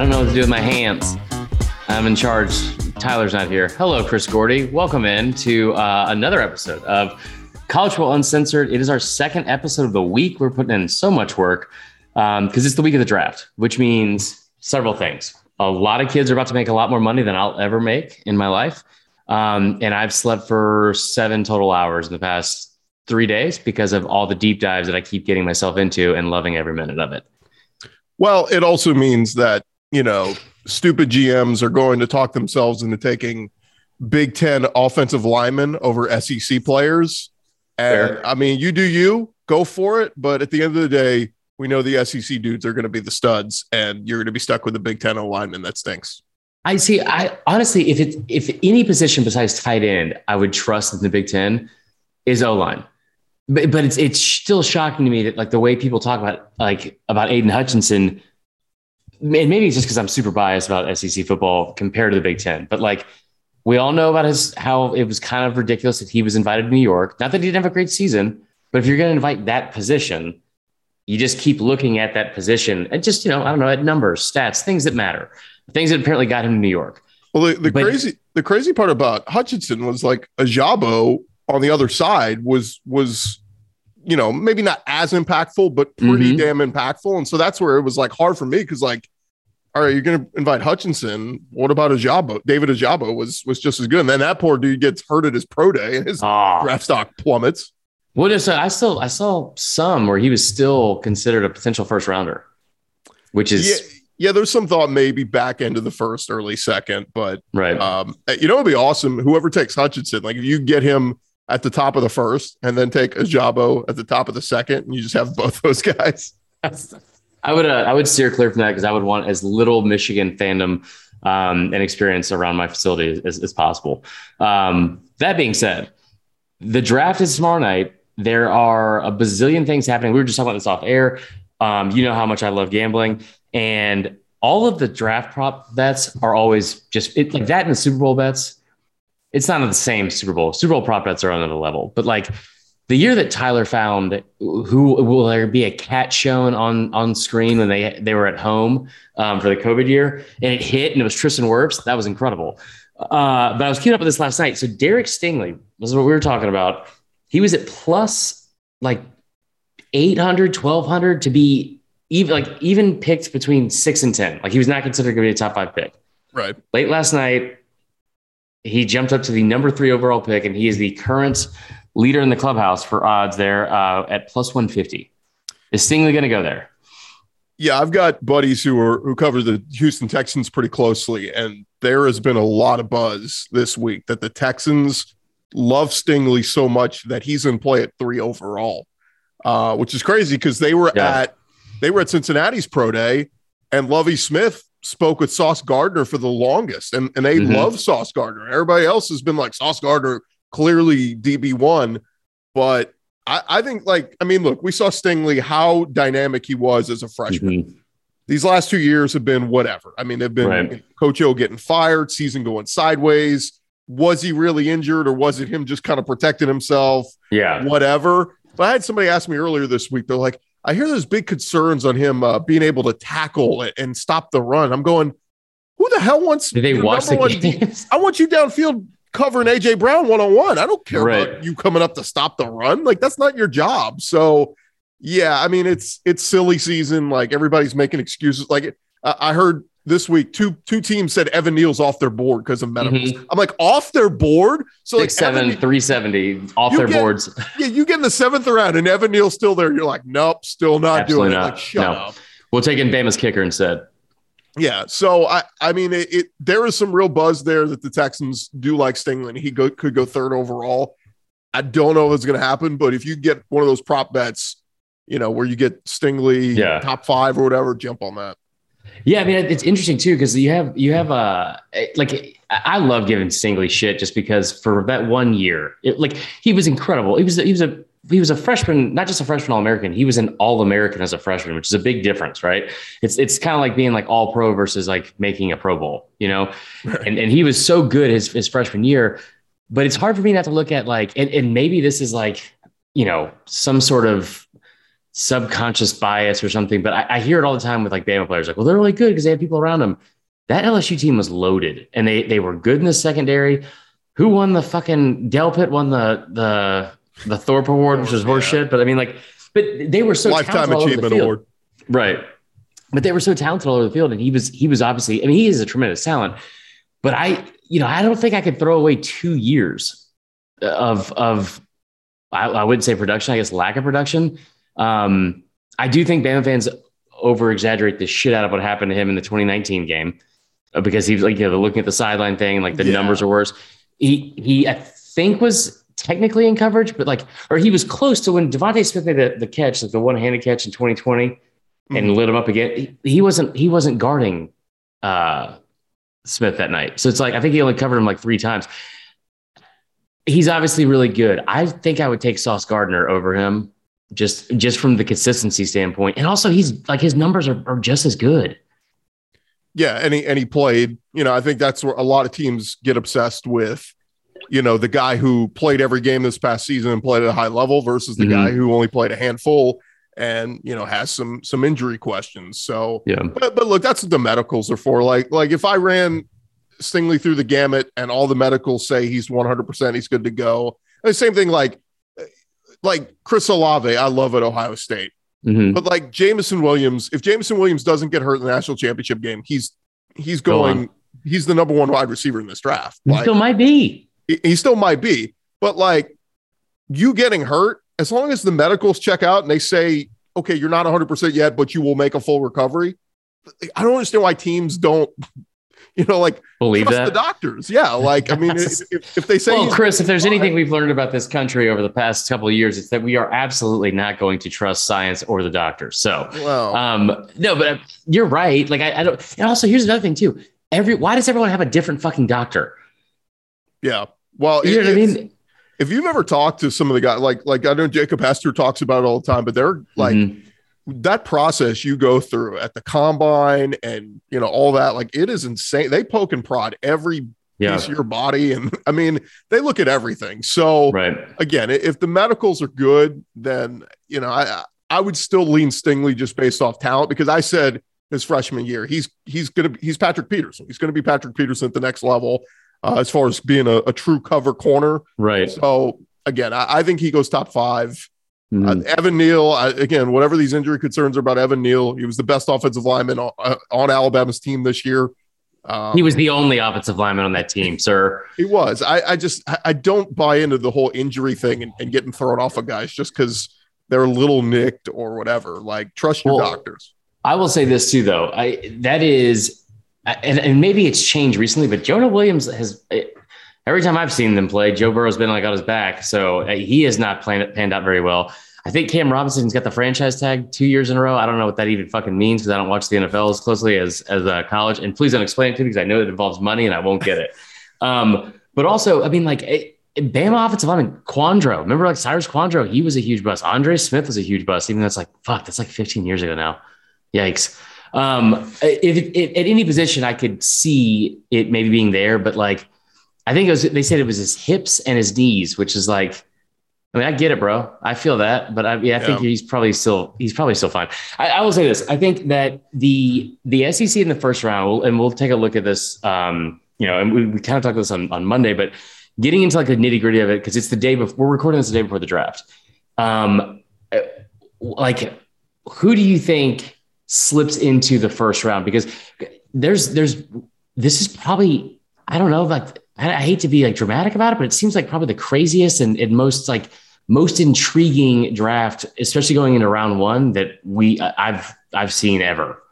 I don't know what to do with my hands. I'm in charge. Tyler's not here. Hello, Chris Gordy. Welcome in to uh, another episode of College Football Uncensored. It is our second episode of the week. We're putting in so much work because um, it's the week of the draft, which means several things. A lot of kids are about to make a lot more money than I'll ever make in my life. Um, and I've slept for seven total hours in the past three days because of all the deep dives that I keep getting myself into and loving every minute of it. Well, it also means that, you know, stupid GMs are going to talk themselves into taking Big Ten offensive linemen over SEC players. And Fair. I mean, you do you, go for it. But at the end of the day, we know the SEC dudes are going to be the studs, and you're going to be stuck with the Big Ten lineman that stinks. I see. I honestly, if it's if any position besides tight end, I would trust in the Big Ten is O line. But, but it's it's still shocking to me that like the way people talk about like about Aidan Hutchinson, and maybe it's just because I'm super biased about SEC football compared to the Big Ten. But like we all know about his how it was kind of ridiculous that he was invited to New York. Not that he didn't have a great season, but if you're going to invite that position, you just keep looking at that position and just you know I don't know at numbers, stats, things that matter, things that apparently got him to New York. Well, the, the but, crazy the crazy part about Hutchinson was like Ojabo on the other side was was you know, maybe not as impactful, but pretty mm-hmm. damn impactful. And so that's where it was like hard for me because like, all right, you're gonna invite Hutchinson. What about Ojabo? David Ojabo was was just as good. And then that poor dude gets hurt at his pro day and his oh. draft stock plummets. Well, just I still I saw some where he was still considered a potential first rounder, which is yeah, yeah. There's some thought maybe back into the first, early second, but right. Um, you know, it'd be awesome. Whoever takes Hutchinson, like if you get him at the top of the first and then take Ojabo at the top of the second, and you just have both those guys. I would uh, I would steer clear from that because I would want as little Michigan fandom um, and experience around my facility as, as possible. Um, that being said, the draft is tomorrow night. There are a bazillion things happening. We were just talking about this off air. Um, you know how much I love gambling, and all of the draft prop bets are always just it, like that in the Super Bowl bets it's not the same Super Bowl. Super Bowl prop bets are on another level. But like the year that Tyler found who will there be a cat shown on on screen when they they were at home um, for the COVID year and it hit and it was Tristan Wirfs. That was incredible. Uh, but I was keeping up with this last night. So Derek Stingley, this is what we were talking about. He was at plus like 800, 1200 to be even like even picked between six and 10. Like he was not considered going to be a top five pick. Right. Late last night, he jumped up to the number three overall pick, and he is the current leader in the clubhouse for odds there uh, at plus 150. Is Stingley going to go there? Yeah, I've got buddies who are who cover the Houston Texans pretty closely, and there has been a lot of buzz this week that the Texans love Stingley so much that he's in play at three overall, uh, which is crazy because they were yeah. at they were at Cincinnati's pro day, and Lovie Smith spoke with Sauce Gardner for the longest, and, and they mm-hmm. love Sauce Gardner. Everybody else has been like Sauce Gardner, clearly DB one, but I, I, think like I mean, look, we saw Stingley how dynamic he was as a freshman. Mm-hmm. These last two years have been whatever. I mean, they've been right. Coach O getting fired, season going sideways. Was he really injured, or was it him just kind of protecting himself? Yeah, whatever. But I had somebody ask me earlier this week. They're like, I hear there's big concerns on him uh, being able to tackle and stop the run. I'm going, who the hell wants? Did they watch the one, games? I want you downfield covering AJ Brown one on one. I don't care right. about you coming up to stop the run. Like that's not your job. So, yeah, I mean it's it's silly season. Like everybody's making excuses. Like I heard this week two two teams said Evan Neal's off their board because of medicals. Mm-hmm. I'm like off their board. So Six, like seven, Evan, 370 off their get, boards. Yeah, you get in the seventh round and Evan Neal's still there. You're like, nope, still not Absolutely doing not. it. Like, shut no. up. We'll take in Bama's kicker instead. Yeah, so I I mean it, it there is some real buzz there that the Texans do like Stingley. He go, could go third overall. I don't know if it's going to happen, but if you get one of those prop bets, you know where you get Stingley yeah. top five or whatever, jump on that. Yeah, I mean it's interesting too because you have you have a uh, like I love giving Stingley shit just because for that one year, it, like he was incredible. He was he was a he was a freshman, not just a freshman All American. He was an All American as a freshman, which is a big difference, right? It's it's kind of like being like All Pro versus like making a Pro Bowl, you know. Right. And and he was so good his his freshman year, but it's hard for me not to look at like and and maybe this is like you know some sort of subconscious bias or something, but I, I hear it all the time with like Bama players, like, well, they're really good because they have people around them. That LSU team was loaded and they they were good in the secondary. Who won the fucking Delpit won the the the Thorpe Award, which is horseshit. But I mean, like, but they were so lifetime achievement award, right? But they were so talented all over the field, and he was he was obviously. I mean, he is a tremendous talent. But I, you know, I don't think I could throw away two years of of I, I wouldn't say production, I guess lack of production. Um, I do think Bama fans over exaggerate the shit out of what happened to him in the 2019 game uh, because he's like, you know, looking at the sideline thing, like the yeah. numbers are worse. He, he, I think was technically in coverage, but like, or he was close to when DeVonta Smith made the, the catch, like the one handed catch in 2020 mm-hmm. and lit him up again. He, he, wasn't, he wasn't guarding, uh, Smith that night. So it's like, I think he only covered him like three times he's obviously really good. I think I would take Sauce Gardner over him just just from the consistency standpoint. And also he's like his numbers are, are just as good. Yeah, and he and he played, you know, I think that's where a lot of teams get obsessed with, you know, the guy who played every game this past season and played at a high level versus the mm-hmm. guy who only played a handful and you know has some some injury questions. So yeah, but, but look, that's what the medicals are for. Like like if I ran Stingley through the gamut, and all the medicals say he's 100%, he's good to go. And the same thing, like, like Chris Olave, I love at Ohio State. Mm-hmm. But like Jameson Williams, if Jameson Williams doesn't get hurt in the national championship game, he's he's going, Go he's the number one wide receiver in this draft. He still might be. He, he still might be. But like you getting hurt, as long as the medicals check out and they say, okay, you're not 100% yet, but you will make a full recovery. I don't understand why teams don't you know, like believe that the doctors. Yeah, like I mean, if, if, they say, well, Chris, if there's anything we've learned about this country over the past couple of years, it's that we are absolutely not going to trust science or the doctors. So, well, um, no, but uh, you're right. Like I, I don't. And also, here's another thing too. Every why does everyone have a different fucking doctor? Yeah. Well, you know what I mean. If you've ever talked to some of the guys, like like I know Jacob Hester talks about it all the time, but they're like. Mm-hmm that process you go through at the combine and you know all that like it is insane. They poke and prod every yeah. piece of your body and i mean they look at everything. So right. again if the medicals are good then you know i i would still lean stingley just based off talent because i said his freshman year he's he's gonna he's patrick peterson. He's gonna be patrick peterson at the next level uh, as far as being a, a, true cover corner. Right. So again I, I think he goes top five Mm-hmm. Uh, Evan Neal, uh, again, whatever these injury concerns are about Evan Neal, he was the best offensive lineman on, uh, on Alabama's team this year. Um, he was the only offensive lineman on that team, sir. He was. I, I just I don't buy into the whole injury thing and, and getting thrown off of guys just because they're a little nicked or whatever. Like, trust your well, doctors. I will say this too, though. I that is, and, and maybe it's changed recently, but Jonah Williams has every time I've seen them play, Joe Burrow's been like on his back. So uh, he has not panned out very well. I think Cam Robinson's got the franchise tag two years in a row. I don't know what that even fucking means because I don't watch the NFL as closely as as uh, college. And please don't explain it to me because I know it involves money and I won't get it. Um, but also, I mean, like it, Bama offensive lineman Quandro. Remember, like Cyrus Quandro, he was a huge bust. Andre Smith was a huge bust. Even that's like fuck, that's like 15 years ago now. Yikes. Um, if, if, at any position, I could see it maybe being there, but like I think it was, they said it was his hips and his knees, which is like, I mean, I get it, bro. I feel that, but I, yeah, I yeah. think he's probably still, he's probably still fine. I, I, will say this. I think that the, the SEC in the first round, and we'll take a look at this, um, you know, and we, we kind of talked about this on, on Monday, but getting into like the nitty gritty of it, cause it's the day before we're recording this the day before the draft. Um, like who do you think slips into the first round? Because there's, there's, this is probably, I don't know, like I, I hate to be like dramatic about it, but it seems like probably the craziest and, and most like most intriguing draft, especially going into round one that we I've I've seen ever.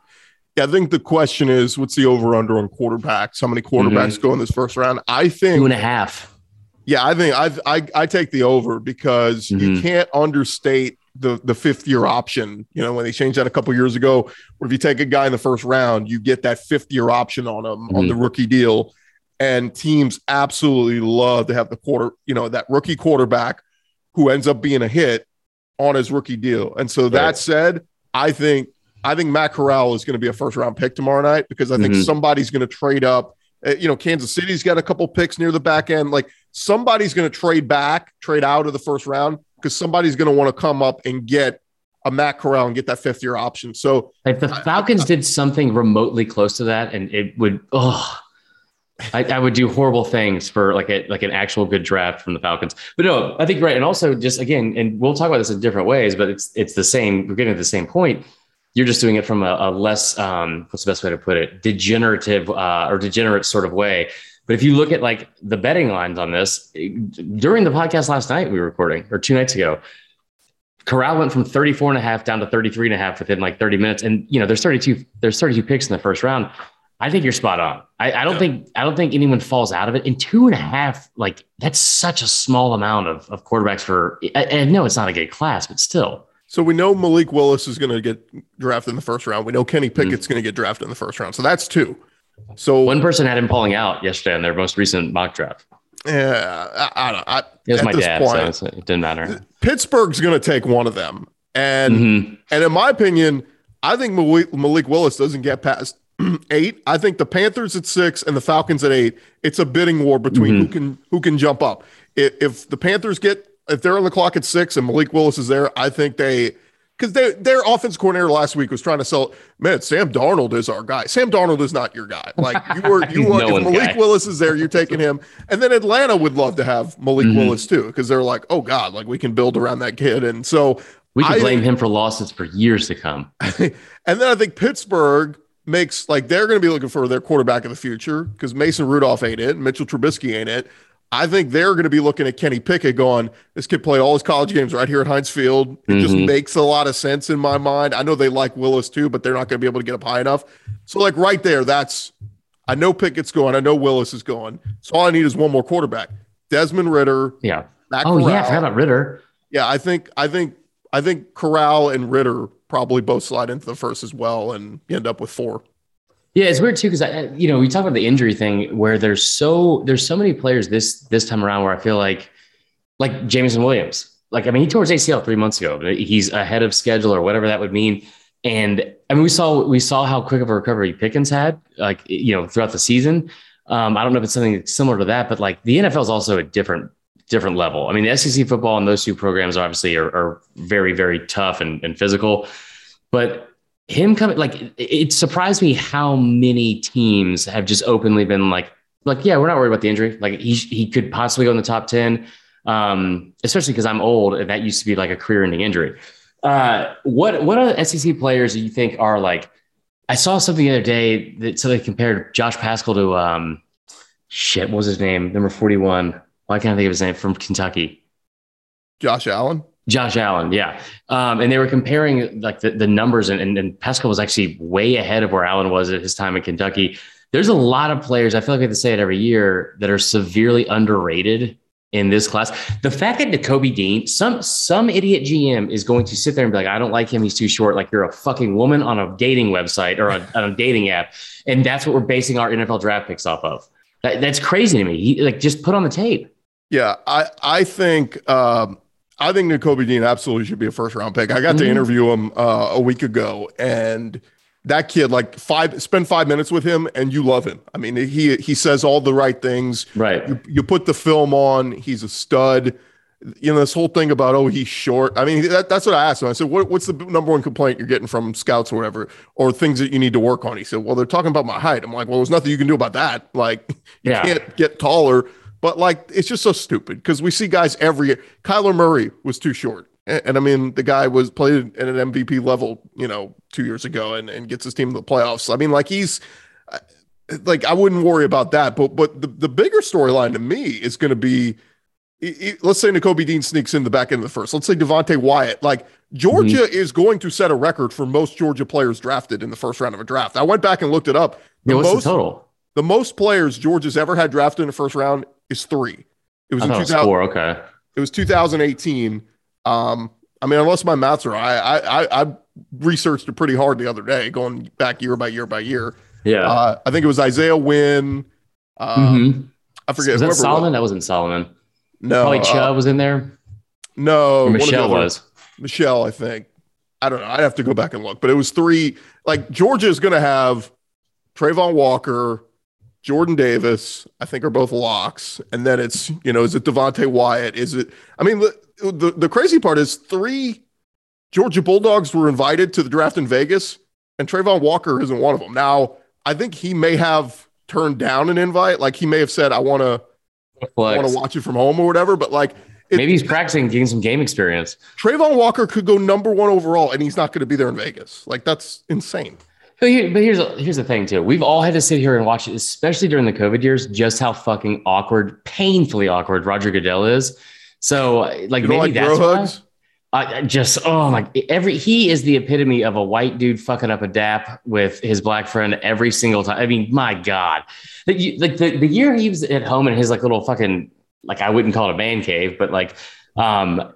Yeah, I think the question is, what's the over under on quarterbacks? How many quarterbacks mm-hmm. go in this first round? I think two and a half. Yeah, I think I I, I take the over because mm-hmm. you can't understate the the fifth year option. You know, when they changed that a couple years ago, where if you take a guy in the first round, you get that fifth year option on him mm-hmm. on the rookie deal and teams absolutely love to have the quarter, you know, that rookie quarterback who ends up being a hit on his rookie deal. And so right. that said, I think I think Matt Corral is going to be a first round pick tomorrow night because I think mm-hmm. somebody's going to trade up. Uh, you know, Kansas City's got a couple picks near the back end. Like somebody's going to trade back, trade out of the first round because somebody's going to want to come up and get a Matt Corral and get that fifth year option. So if the Falcons I, I, did something remotely close to that, and it would, oh, I, I, would do horrible things for like a like an actual good draft from the Falcons. But no, I think right, and also just again, and we'll talk about this in different ways, but it's it's the same. We're getting to the same point. You're just doing it from a, a less um, what's the best way to put it, degenerative uh, or degenerate sort of way. But if you look at like the betting lines on this during the podcast last night, we were recording or two nights ago, Corral went from 34 and a half down to 33 and a half within like 30 minutes. And you know, there's 32, there's 32 picks in the first round. I think you're spot on. I, I don't yeah. think I don't think anyone falls out of it. In two and a half, like that's such a small amount of, of quarterbacks for. And no, it's not a good class, but still. So we know Malik Willis is going to get drafted in the first round. We know Kenny Pickett's mm-hmm. going to get drafted in the first round. So that's two. So one person had him pulling out yesterday in their most recent mock draft. Yeah, I, I don't. I, it was my dad, point, so it didn't matter. Pittsburgh's going to take one of them, and mm-hmm. and in my opinion, I think Malik, Malik Willis doesn't get past eight. I think the Panthers at six and the Falcons at eight. It's a bidding war between mm-hmm. who can who can jump up. If, if the Panthers get if they're on the clock at six and Malik Willis is there, I think they because their their offense coordinator last week was trying to sell. Man, Sam Darnold is our guy. Sam Darnold is not your guy. Like you were, you were. no if Malik guy. Willis is there, you're taking him. And then Atlanta would love to have Malik mm-hmm. Willis too, because they're like, oh god, like we can build around that kid. And so we can I, blame him for losses for years to come. and then I think Pittsburgh makes like they're going to be looking for their quarterback of the future because Mason Rudolph ain't it, Mitchell Trubisky ain't it. I think they're going to be looking at Kenny Pickett going, this kid played all his college games right here at Heinz Field. It mm-hmm. just makes a lot of sense in my mind. I know they like Willis too, but they're not going to be able to get up high enough. So, like right there, that's I know Pickett's going. I know Willis is going. So all I need is one more quarterback. Desmond Ridder. Yeah. Matt oh Corral. yeah, I forgot about Ridder. Yeah, I think I think I think Corral and Ridder probably both slide into the first as well, and end up with four. Yeah, it's weird too because I, you know we talk about the injury thing where there's so there's so many players this this time around where I feel like like Jameson Williams. Like I mean, he tore his ACL three months ago. He's ahead of schedule or whatever that would mean. And I mean, we saw we saw how quick of a recovery Pickens had, like you know, throughout the season. Um, I don't know if it's something similar to that, but like the NFL is also a different different level. I mean, the SEC football and those two programs obviously are, are very very tough and, and physical, but him coming like it surprised me how many teams have just openly been like like yeah we're not worried about the injury. Like he he could possibly go in the top 10 um, especially because i'm old and that used to be like a career ending injury. Uh, what what are sec players do you think are like i saw something the other day that so they compared josh paschal to um shit what was his name? Number 41 why can't i think of his name from kentucky josh allen Josh Allen, yeah. Um, and they were comparing like the, the numbers, and, and, and was actually way ahead of where Allen was at his time in Kentucky. There's a lot of players, I feel like we have to say it every year, that are severely underrated in this class. The fact that Nakobe Dean, some some idiot GM is going to sit there and be like, I don't like him, he's too short. Like you're a fucking woman on a dating website or a, on a dating app. And that's what we're basing our NFL draft picks off of. That, that's crazy to me. He, like just put on the tape. Yeah, I I think um, I think Nakobe Dean absolutely should be a first round pick. I got mm-hmm. to interview him uh, a week ago, and that kid, like five, spend five minutes with him, and you love him. I mean, he he says all the right things. Right. You, you put the film on. He's a stud. You know this whole thing about oh he's short. I mean that, that's what I asked him. I said what, what's the number one complaint you're getting from scouts or whatever, or things that you need to work on? He said well they're talking about my height. I'm like well there's nothing you can do about that. Like you yeah. can't get taller. But like, it's just so stupid because we see guys every year. Kyler Murray was too short. And, and, I mean, the guy was played at an MVP level, you know, two years ago and, and gets his team to the playoffs. I mean, like he's like, I wouldn't worry about that. But, but the, the bigger storyline to me is going to be, let's say Nakobe Dean sneaks in the back end of the first. Let's say Devonte Wyatt. Like Georgia mm-hmm. is going to set a record for most Georgia players drafted in the first round of a draft. I went back and looked it up. The yeah, what's most, the total? The most players Georgia's ever had drafted in the first round is three. It was in 2000, four. Okay. It was 2018. Um, I mean, unless my maths are, I, I, I researched it pretty hard the other day, going back year by year by year. Yeah. Uh, I think it was Isaiah Wynn. Um, mm-hmm. I forget. Was that Solomon? That wasn't Solomon. No. Probably Chubb uh, was in there. No. Or Michel was. Michel, I think. I don't know. I'd have to go back and look, but it was three. Like Georgia is going to have Travon Walker, Jordan Davis, I think, are both locks. And then it's, you know, is it Devonte Wyatt? Is it, I mean, the, the, the crazy part is three Georgia Bulldogs were invited to the draft in Vegas, and Travon Walker isn't one of them. Now, I think he may have turned down an invite. Like he may have said, I want to want to watch it from home or whatever. But like it, maybe he's practicing, getting some game experience. Travon Walker could go number one overall, and he's not going to be there in Vegas. Like that's insane. But, here, but here's here's the thing too. We've all had to sit here and watch it, especially during the COVID years, just how fucking awkward, painfully awkward Roger Goodell is. So like maybe like that's. Hugs? I just oh my every he is the epitome of a white dude fucking up a dap with his black friend every single time. I mean, my God, like the, the year he was at home in his like little fucking like I wouldn't call it a man cave, but like um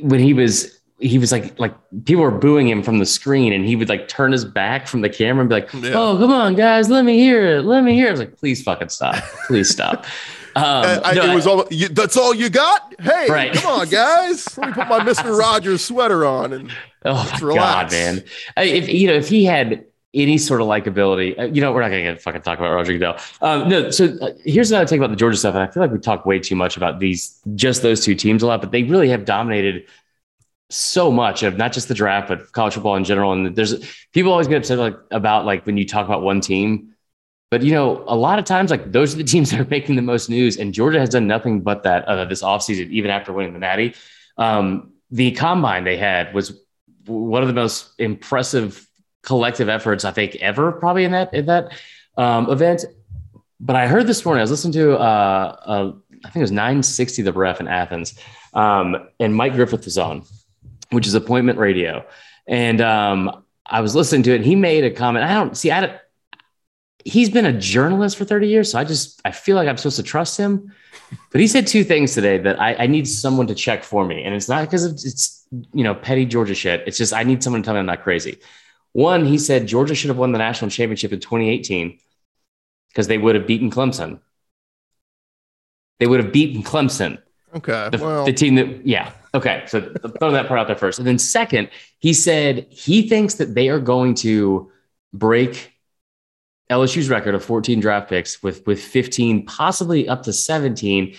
when he was he was like like people were booing him from the screen and he would like turn his back from the camera and be like, yeah. "Oh, come on, guys, let me hear it. Let me hear it." I was like, "Please fucking stop. Please stop." Um, I, no, it was all. You, that's all you got. Hey, right. come on, guys. Let me put my Mister Rogers sweater on and oh my relax. god, man. If you know, if he had any sort of likability, uh, you know, we're not going to fucking talk about Roger Goodell. Um, no, so uh, here's another thing about the Georgia stuff, and I feel like we talk way too much about these, just those two teams a lot, but they really have dominated so much of not just the draft, but college football in general. And there's people always get upset like, about like when you talk about one team but you know, a lot of times, like those are the teams that are making the most news, and Georgia has done nothing but that uh, this offseason, even after winning the Natty. Um, the combine they had was one of the most impressive collective efforts I think ever, probably in that in that um, event. But I heard this morning, I was listening to uh, uh, I think it was 960 the ref in Athens, um, and Mike Griffith was on, which is appointment radio, and um, I was listening to it. and He made a comment. I don't see. I don't, he's been a journalist for 30 years. So I just, I feel like I'm supposed to trust him. But he said two things today that I, I need someone to check for me. And it's not because it's, you know, petty Georgia shit. It's just, I need someone to tell me I'm not crazy. One, he said Georgia should have won the national championship in 2018 because they would have beaten Clemson. They would have beaten Clemson. Okay. The, well. the team that, yeah. Okay. So throw that part out there first. And then second, he said he thinks that they are going to break LSU's record of 14 draft picks with with 15, possibly up to 17,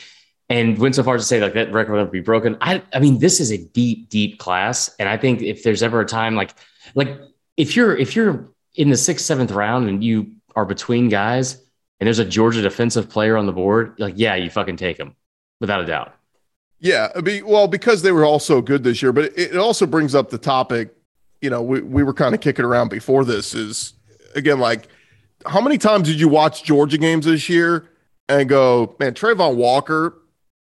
and went so far as to say like that record will never be broken. I I mean, this is a deep, deep class, and I think if there's ever a time like like if you're if you're in the sixth, seventh round and you are between guys, and there's a Georgia defensive player on the board, like yeah, you fucking take him without a doubt. Yeah, mean, well, because they were all so good this year, but it, it also brings up the topic. You know, we we were kind of kicking around before this. Is again like how many times did you watch Georgia games this year and go, man, Travon Walker,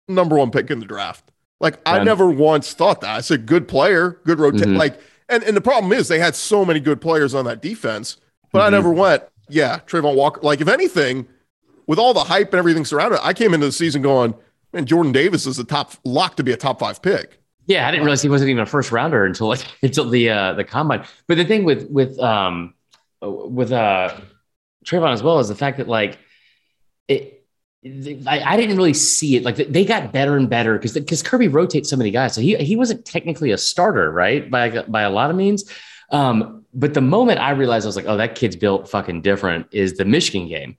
number one pick in the draft? Like I never once thought that. I said good player, good rotation. Mm-hmm. Like, and, and the problem is they had so many good players on that defense, but mm-hmm. I never went, yeah, Travon Walker. Like, if anything, with all the hype and everything surrounding it, I came into the season going, man, Jordan Davis is a top lock to be a top five pick. Yeah, I didn't realize he wasn't even a first rounder until like, until the uh, the combine. But the thing with with um with uh Travon as well is the fact that like it. I, I didn't really see it. Like they got better and better because because Kirby rotates so many guys. So he he wasn't technically a starter, right? By by a lot of means. Um, but the moment I realized I was like, oh, that kid's built fucking different is the Michigan game.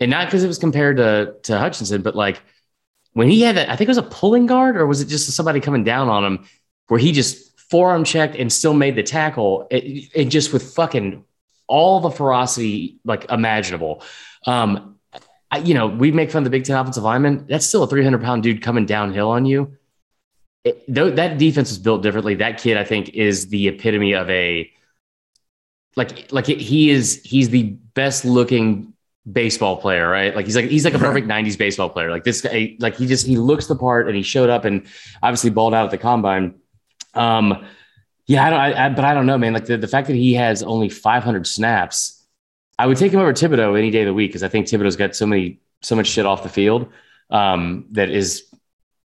And not because it was compared to to Hutchinson, but like when he had that, I think it was a pulling guard, or was it just somebody coming down on him where he just forearm checked and still made the tackle, and just with fucking all the ferocity like imaginable. Um, I, you know, we make fun of the Big Ten offensive lineman. That's still a 300 pound dude coming downhill on you. It, th- that defense was built differently. That kid, I think, is the epitome of a like like he is. He's the best looking baseball player, right? Like he's like he's like a perfect '90s baseball player. Like this guy, like he just he looks the part, and he showed up and obviously balled out at the combine. Um, yeah, I don't. I, I, but I don't know, man. Like the, the fact that he has only 500 snaps, I would take him over Thibodeaux any day of the week because I think Thibodeaux's got so many, so much shit off the field um, that is.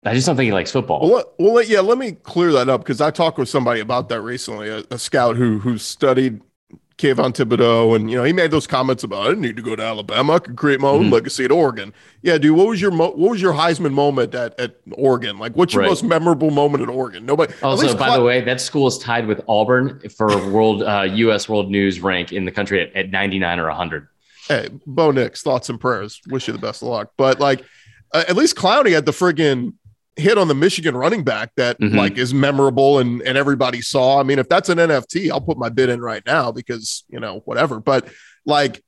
I just don't think he likes football. Well, well, yeah. Let me clear that up because I talked with somebody about that recently, a, a scout who who studied Kayvon Thibodeaux, and you know he made those comments about I didn't need to go to Alabama. I could create my own mm-hmm. legacy at Oregon. Yeah, dude. What was your mo- what was your Heisman moment at, at Oregon? Like, what's your right. most memorable moment at Oregon? Nobody. Also, by the way, that school is tied with Auburn for world uh, U.S. World News rank in the country at, at 99 or 100. Hey, Bo Nix, thoughts and prayers. Wish you the best of luck. But like, uh, at least Clowney had the friggin' hit on the Michigan running back that Mhm. like is memorable and and everybody saw. I mean, if that's an NFT, I'll put my bid in right now because you know whatever. But like,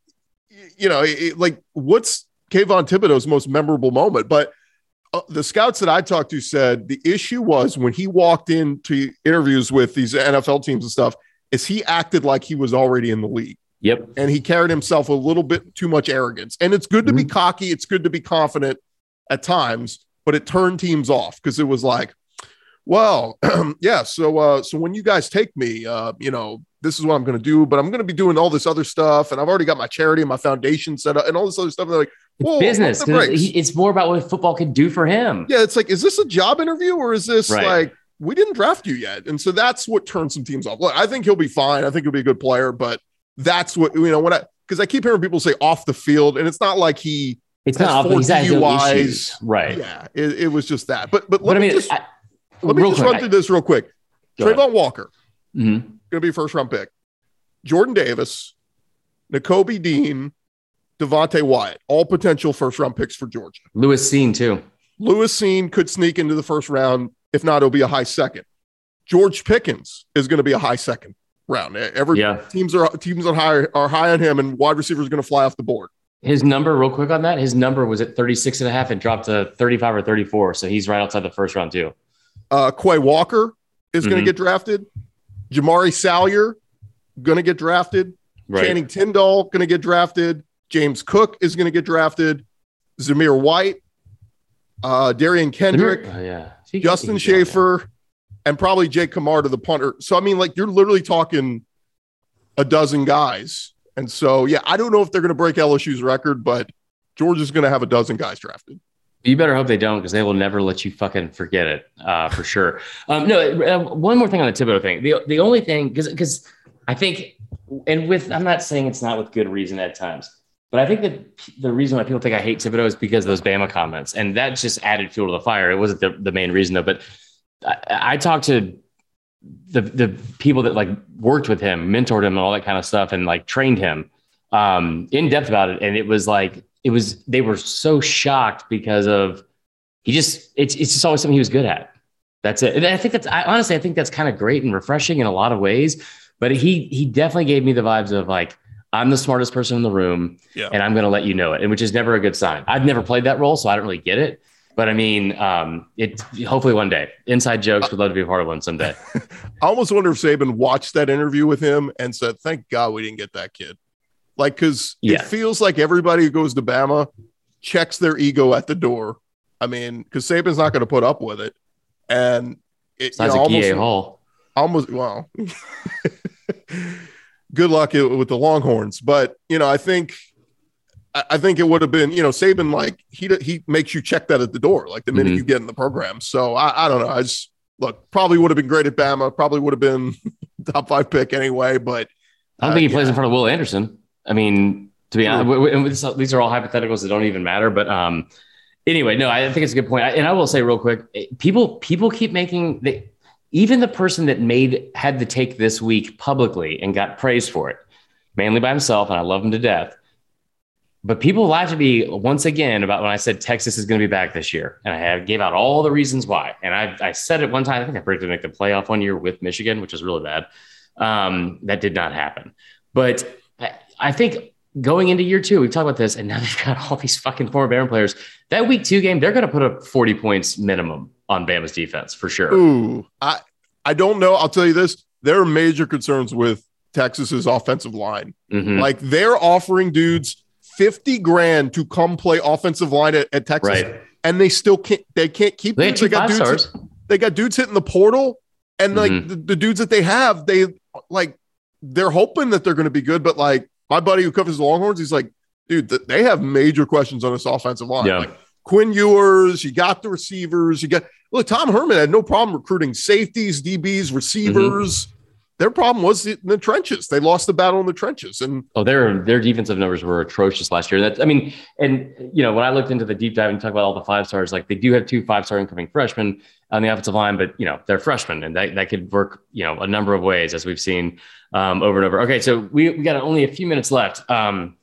you know, it, like what's Kayvon Thibodeaux's most memorable moment? But uh, the scouts that I talked to said the issue was when he walked into interviews with these NFL teams and stuff, is he acted like he was already in the league Yep. and he carried himself a little bit too much arrogance. And it's good to be cocky, it's good to be confident at times, but it turned teams off because it was like, well, yeah, so uh so when you guys take me, uh, you know, this is what I'm going to do, but I'm going to be doing all this other stuff and I've already got my charity and my foundation set up and all this other stuff. And they're like, whoa, Business. pump the 'cause brakes. he- It's more about what football can do for him. Yeah, it's like, is this a job interview or is this Right. like we didn't draft you yet? And so that's what turned some teams off. Look, I think he'll be fine. I think he'll be a good player, but that's what you know when I because I keep hearing people say off the field, and it's not like he It's not. four had DUIs. Right. yeah, it, it was just that. But but let But I me mean, just I, let me just quick, run through this real quick. Go ahead. Travon Walker Mhm. gonna be first round pick. Jordan Davis, Nakobe Dean, Devonte Wyatt, all potential first round picks for Georgia. Lewis Cine too. Lewis Cine could sneak into the first round. If not, it'll be a high second. George Pickens is going to be a high second round. Every Yeah. teams are teams on high are high on him, and wide receiver is going to fly off the board. His number, real quick on that, his number was at 36 and a half and dropped to 35 or 34. So he's right outside the first round too. Uh, Quay Walker is going Mhm. to get drafted. Jamaree Salyer going to get drafted. Right. Channing Tindall going to get drafted. James Cook is going to get drafted. Zamir White, uh, Derion Kendrick. Oh, yeah. Justin you- Shaffer, and probably Jake Camarda the punter. So I mean, like you're literally talking a dozen guys. And so yeah, I don't know if they're going to break LSU's record, but Georgia's going to have a dozen guys drafted. You better hope they don't because they will never let you fucking forget it uh, for sure. Um, no, uh, one more thing on the Thibodeaux thing. The, the only thing, because I think, and with, I'm not saying it's not with good reason at times, but I think that the reason why people think I hate Thibodeaux is because of those Bama comments. And that just added fuel to the fire. It wasn't the, the main reason though. But I, I talked to the, the people that like worked with him, mentored him and all that kind of stuff and like trained him um, in depth about it. And it was like, it was, they were so shocked because of, he just, it's, it's just always something he was good at. That's it. And I think that's, I honestly, I think that's kind of great and refreshing in a lot of ways. But he, he definitely gave me the vibes of like, I'm the smartest person in the room Yeah. and I'm going to let you know it. And which is never a good sign. I've never played that role, so I don't really get it. But I mean, um, it hopefully one day. Inside jokes would love to be a part of one someday. I almost wonder if Saban watched that interview with him and said, "Thank God we didn't get that kid." Like, because Yeah. it feels like everybody who goes to Bama checks their ego at the door. I mean, because Saban's not going to put up with it, and it, you Besides know, almost, Hall. almost well. good luck with the Longhorns, but you know, I think. I think it would have been, you know, Saban like he he makes you check that at the door, like the minute Mhm. you get in the program. So I, I don't know. I just look probably would have been great at Bama. Probably would have been top five pick anyway. But I don't uh, think he plays in front of Will Anderson. I mean, to be honest, w- w- this- these are all hypotheticals that don't even matter. But um, anyway, no, I think it's a good point. I- And I will say real quick, eh, people people keep making they, even the person that made had the take this week publicly and got praised for it, mainly by himself, and I love him to death. But people laughed at me once again about when I said Texas is going to be back this year, and I had, gave out all the reasons why. And I, I said it one time. I think I predicted to make the playoff one year with Michigan, which is really bad. Um, that did not happen. But I, I think going into year two, we've talked about this, and now they've got all these fucking former Bama players. That week two game, they're going to put up 40 points minimum on Bama's defense for sure. ooh, I I don't know. I'll tell you this: there are major concerns with Texas's offensive line. Mhm. Like they're offering dudes fifty grand to come play offensive line at, at Texas, Right. and they still can't. They can't keep. They two five dudes. they got dudes hitting the portal and like Mhm. the, the dudes that they have they like they're hoping that they're going to be good but like my buddy who covers the longhorns he's like dude th- they have major questions on this offensive line Yeah. like quinn ewers you got the receivers you got look tom herman had no problem recruiting safeties dbs receivers their problem was in the trenches they lost the battle in the trenches and Oh, their their defensive numbers were atrocious last year. That's I mean, and you know, when I looked into the deep dive and talk about all the five stars, like they do have two five star incoming freshmen on the offensive line, but you know, they're freshmen and that, that could work, you know, a number of ways as we've seen um, over and over. Okay, so we, we got only a few minutes left. Um,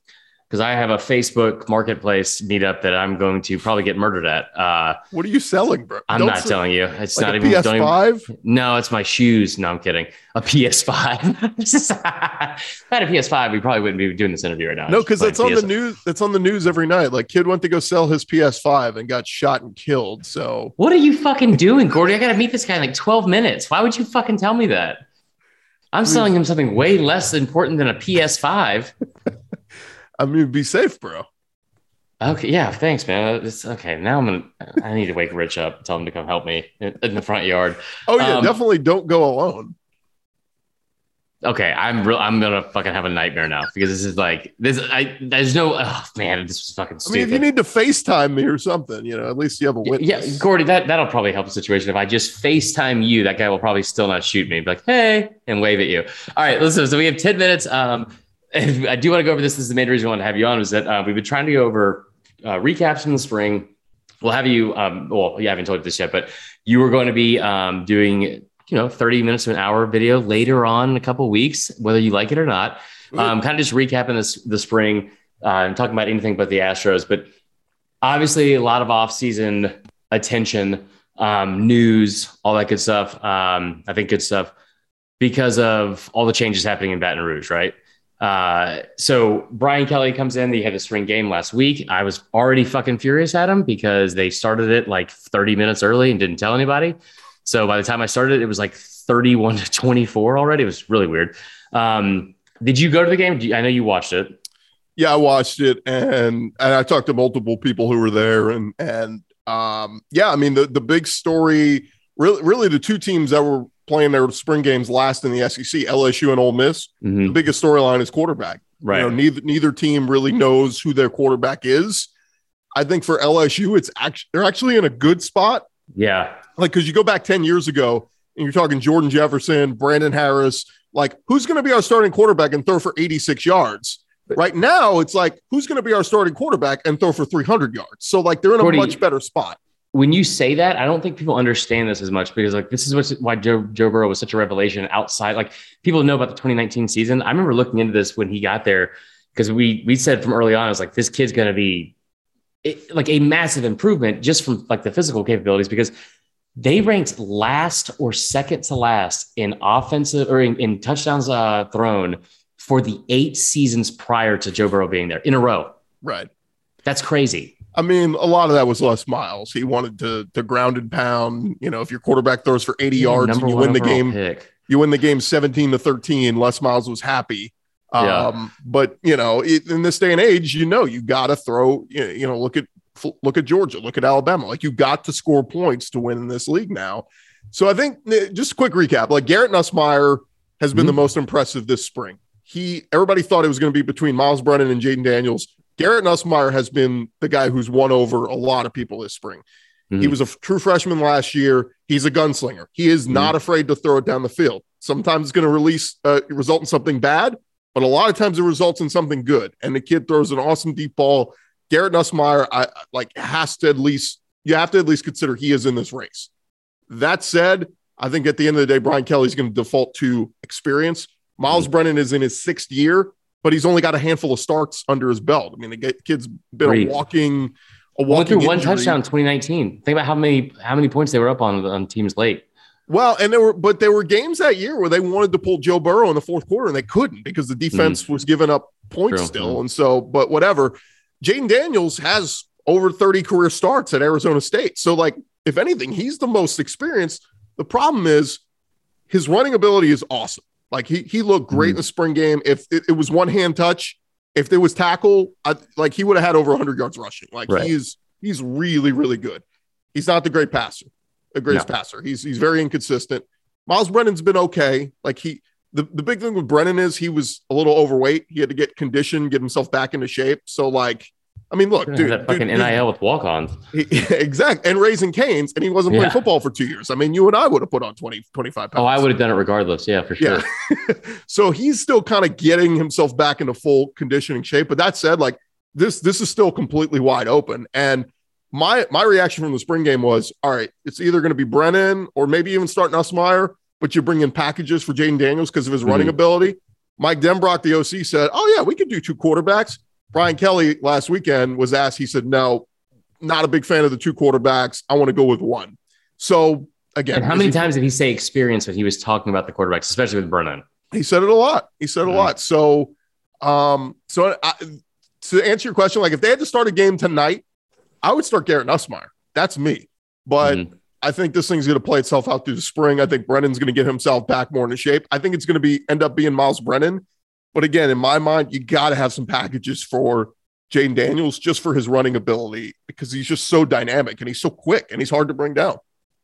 because I have a Facebook marketplace meetup that I'm going to probably get murdered at. Uh, what are you selling, bro? I'm Don't not sell- telling you. It's like not even don't even- PS5. no, it's my shoes. No, I'm kidding. A PS5. if I had a PS5, we probably wouldn't be doing this interview right now. No, because that's on PS the news. That's on the news every night. Like, kid went to go sell his PS5 and got shot and killed. So What are you fucking doing, Gordy? I got to meet this guy in like 12 minutes. Why would you fucking tell me that? I'm selling him something way less important than a PS5. I mean, be safe, bro. Okay, yeah, thanks, man. It's okay. Now I'm gonna. I need to wake Rich up, tell him to come help me in, in the front yard. Oh yeah, Um, definitely don't go alone. Okay, I'm real. I'm gonna fucking have a nightmare now because this is like this. I there's no. Oh man, this was fucking I mean, if you need to FaceTime me or something, you know, at least you have a witness. Yeah, Gordy, that that'll probably help the situation. If I just FaceTime you, that guy will probably still not shoot me. Be like, hey, and wave at you. All right, listen. So we have ten minutes. Um, I do want to go over this. This is the main reason I want to have you on. Is that uh, we've been trying to go over uh, recaps in the spring. We'll have you. Um, well, yeah, I haven't told you this yet, but you were going to be um, doing you know 30 minutes to an hour video later on in a couple weeks, whether you like it or not. Um, kind of just recapping this the spring uh, and talking about anything but the Astros, but obviously a lot of off-season attention, um, news, all that good stuff. Um, I think good stuff because of all the changes happening in Baton Rouge, right? Uh, so Brian Kelly comes in. He had a spring game last week. I was already fucking furious at him because they started it like 30 minutes early and didn't tell anybody. So by the time I started, it was like 31 to 24 already. It was really weird. Um, did you go to the game? You- I know you watched it. yeah, I watched it and and I talked to multiple people who were there and and um yeah, I mean the the big story really really the two teams that were playing their spring games last in the SEC, LSU and Ole Miss. Mhm. The biggest storyline is quarterback. Right. You know, neither neither team really knows who their quarterback is. I think for LSU, it's actually they're actually in a good spot. yeah. Like because you go back ten years ago and you're talking Jordan Jefferson, Brandon Harris. Like who's going to be our starting quarterback and throw for 86 yards? Right now, it's like who's going to be our starting quarterback and throw for 300 yards. So like they're in a Gordy- much better spot. When you say that, I don't think people understand this as much because like this is what's, why Joe Joe Burrow was such a revelation outside. Like people know about the 2019 season. I remember looking into this when he got there because we we said from early on, I was like, this kid's gonna be it, like a massive improvement just from like the physical capabilities because they ranked last or second to last in offensive or in, in touchdowns uh, thrown for the eight seasons prior to Joe Burrow being there in a row. Right. That's crazy. I mean, a lot of that was Les Miles. He wanted to to ground and pound. You know, if your quarterback throws for 80 yards Number and you win the game, pick. you win the game 17 to 13. Les Miles was happy. Yeah. Um, but you know, it, in this day and age, you know, you got to throw. You know, look at look at Georgia, look at Alabama. Like you got to score points to win in this league now. So I think eh, just a quick recap. Like Garrett Nussmeier has been Mhm. the most impressive this spring. He everybody thought it was going to be between Myles Brennan and Jayden Daniels. Garrett Nussmeier has been the guy who's won over a lot of people this spring. He Mhm. was a f- true freshman last year. He's a gunslinger. He is not afraid to throw it down the field. Sometimes it's going to release uh, result in something bad, but a lot of times it results in something good. And the kid throws an awesome deep ball. Garrett Nussmeier, I like has to at least you have to at least consider he is in this race. That said, I think at the end of the day, Brian Kelly's going to default to experience. Myles Brennan is in his sixth year, but he's only got a handful of starts under his belt. I mean, the kid's been Brief. a walking, a walking through one touchdown in 2019. Think about how many how many points they were up on on teams late. Well, and there were, but there were games that year where they wanted to pull Joe Burrow in the fourth quarter and they couldn't because the defense was giving up points True. still. Mhm. And so, but whatever. Jayden Daniels has over 30 career starts at Arizona State. So, like, if anything, he's the most experienced. The problem is his running ability is awesome. Like, he, he looked great mm-hmm. in the spring game. If it, it was one hand touch, if there was tackle, I, like, he would have had over 100 yards rushing. Like, Right. he's, he's really, really good. He's not the great passer a greatest passer. He's he's very inconsistent. Myles Brennan's been okay. Like he the, the big thing with Brennan is he was a little overweight. He had to get conditioned, get himself back into shape. So like, I mean, look, Dude, that fucking dude, NIL with walk-ons. he- exact and raising canes, and he wasn't playing Yeah. football for two years. I mean, you and I would have put on 20, 25 pounds. Oh, I would have done it regardless. Yeah, for sure. Yeah. so he's still kind of getting himself back into full conditioning shape. But that said, like this, this is still completely wide open. And my my reaction from the spring game was, all right, it's either going to be Brennan or maybe even start Nussmeier, but you bring in packages for Jayden Daniels because of his running Mhm. ability. Mike Denbrock, the OC, said, "Oh yeah, we could do two quarterbacks." Brian Kelly last weekend was asked, he said, no, not a big fan of the two quarterbacks. I want to go with one. So again, and how many he, times did he say experience when he was talking about the quarterbacks, especially with Brennan? He said it a lot. He said it a lot. So, um, so I, to answer your question, like if they had to start a game tonight, I would start Garrett Nussmeier. That's me. But mm-hmm. I think this thing's going to play itself out through the spring. I think Brennan's going to get himself back more into shape. I think it's going to be end up being Myles Brennan. But again, in my mind, you got to have some packages for Jayden Daniels just for his running ability because he's just so dynamic and he's so quick and he's hard to bring down.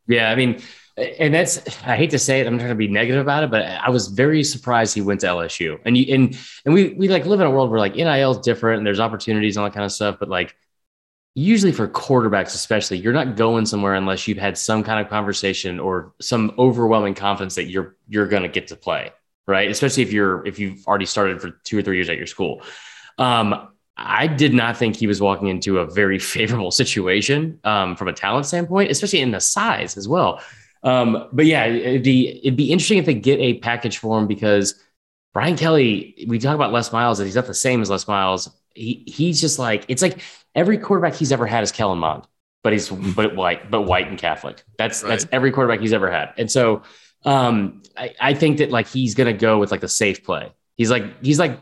Yeah, I mean, and that's I hate to say it, I'm trying to be negative about it, but I was very surprised he went to LSU. And you and and we we like live in a world where like NIL is different and there's opportunities and all that kind of stuff, but like usually for quarterbacks especially you're not going somewhere unless you've had some kind of conversation or some overwhelming confidence that you're you're going to get to play right especially if you're if you've already started for two or three years at your school um, i did not think he was walking into a very favorable situation um, from a talent standpoint especially in the size as well um, but yeah it'd be it'd be interesting if they get a package for him because brian kelly we talk about les miles that he's not the same as les miles he he's just like it's like every quarterback he's ever had is Kellen Mond, but he's but white, but white and Catholic. That's right. that's every quarterback he's ever had. And so um, I, I think that like he's gonna go with like the safe play. He's like he's like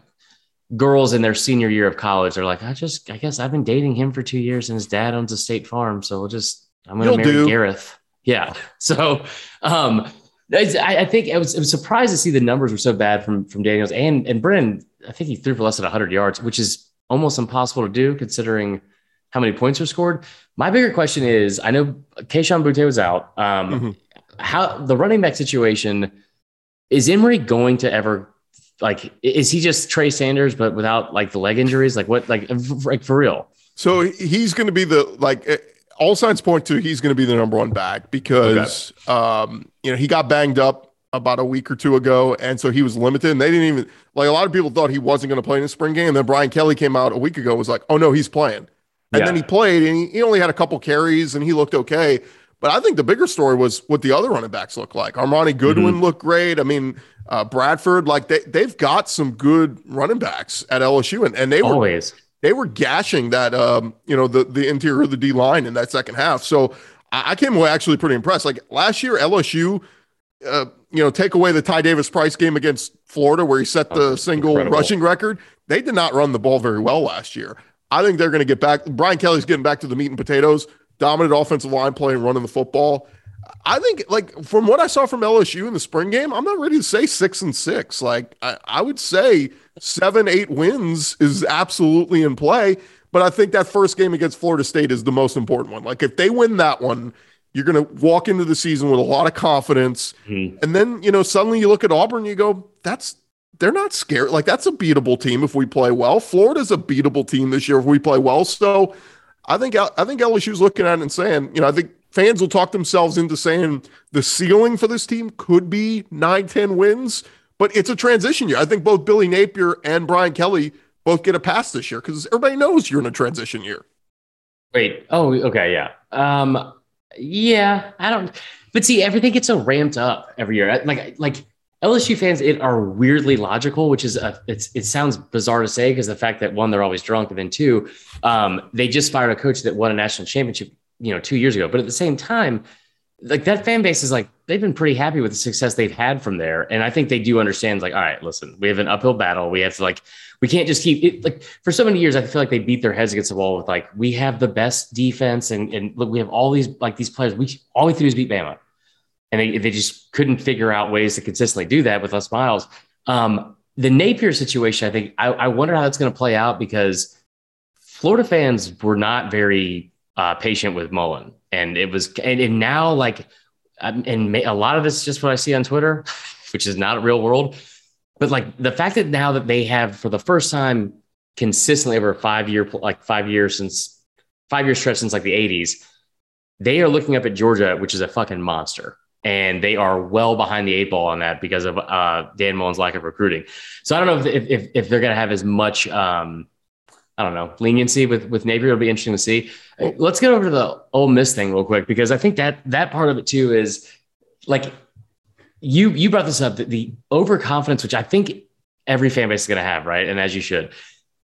girls in their senior year of college are like, I just I guess I've been dating him for two years and his dad owns a state farm, so we'll just I'm gonna You'll marry do. Gareth. Yeah. So um I, I, think I was, I was surprised to see the numbers were so bad from from Daniels and and Brennan. I think he threw for less than 100 yards, which is almost impossible to do considering how many points were scored. My bigger question is I know Kayshon Boutte was out. Um, mm-hmm. How the running back situation is Emery going to ever like is he just Trey Sanders but without like the leg injuries? Like what like like for real? So he's going to be the like eh, all signs point to he's going to be the number one back because okay. um, you know he got banged up about a week or two ago, and so he was limited. And they didn't even like a lot of people thought he wasn't going to play in the spring game. And then Brian Kelly came out a week ago was like, "Oh no, he's playing." And yeah. then he played, and he, he, only had a couple carries, and he looked okay. But I think the bigger story was what the other running backs look like. Armoni Goodwin mm-hmm. looked great. I mean, uh, Bradford, like they they've got some good running backs at LSU, and, and they were always they were gashing that um you know the the interior of the D line in that second half. So I, I came away actually pretty impressed. Like last year, LSU. Uh, you know, take away the Ty Davis Price game against Florida where he set the oh, single incredible. rushing record. They did not run the ball very well last year. I think they're going to get back. Brian Kelly's getting back to the meat and potatoes, dominant offensive line play and running the football. I think, like, from what I saw from LSU in the spring game, I'm not ready to say six and six. Like, I, I would say seven, eight wins is absolutely in play. But I think that first game against Florida State is the most important one. Like, if they win that one, you're going to walk into the season with a lot of confidence. Mm-hmm. And then, you know, suddenly you look at Auburn, you go, that's, they're not scared. Like, that's a beatable team if we play well. Florida's a beatable team this year if we play well. So I think, I think LSU's looking at it and saying, you know, I think fans will talk themselves into saying the ceiling for this team could be nine, 10 wins, but it's a transition year. I think both Billy Napier and Brian Kelly both get a pass this year because everybody knows you're in a transition year. Wait. Oh, okay. Yeah. Um, yeah, I don't. But see, everything gets so ramped up every year. Like like LSU fans, it are weirdly logical, which is a, it's it sounds bizarre to say because the fact that one they're always drunk, and then two, um, they just fired a coach that won a national championship, you know, two years ago. But at the same time, like that fan base is like they've been pretty happy with the success they've had from there, and I think they do understand. Like, all right, listen, we have an uphill battle. We have to like we can't just keep it like for so many years. I feel like they beat their heads against the wall with like we have the best defense and and look, we have all these like these players. We all we do is beat Bama, and they they just couldn't figure out ways to consistently do that with Les Miles. Um, the Napier situation, I think I, I wonder how that's going to play out because Florida fans were not very uh, patient with Mullen, and it was and, and now like um, and a lot of this is just what I see on Twitter, which is not a real world. But like the fact that now that they have for the first time consistently over five year like five years since five year stretch since like the 80s they are looking up at georgia which is a fucking monster and they are well behind the eight ball on that because of uh, dan mullen's lack of recruiting so i don't know if, if, if they're going to have as much um, i don't know leniency with with napier it'll be interesting to see let's get over to the Ole Miss thing real quick because i think that that part of it too is like you you brought this up that the overconfidence, which I think every fan base is going to have, right? And as you should,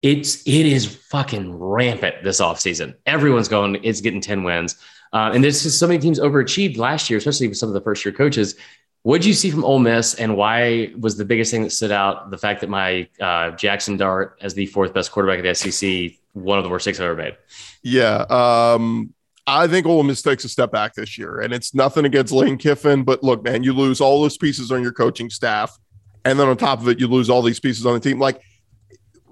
it's it is fucking rampant this offseason. Everyone's going, it's getting 10 wins. Uh, and this is so many teams overachieved last year, especially with some of the first year coaches. What did you see from Ole Miss, and why was the biggest thing that stood out the fact that my uh, Jackson Dart as the fourth best quarterback of the SEC, one of the worst takes I've ever made? Yeah, um, I think Ole Miss takes a step back this year, and it's nothing against Lane Kiffin, but look, man, you lose all those pieces on your coaching staff, and then on top of it, you lose all these pieces on the team. Like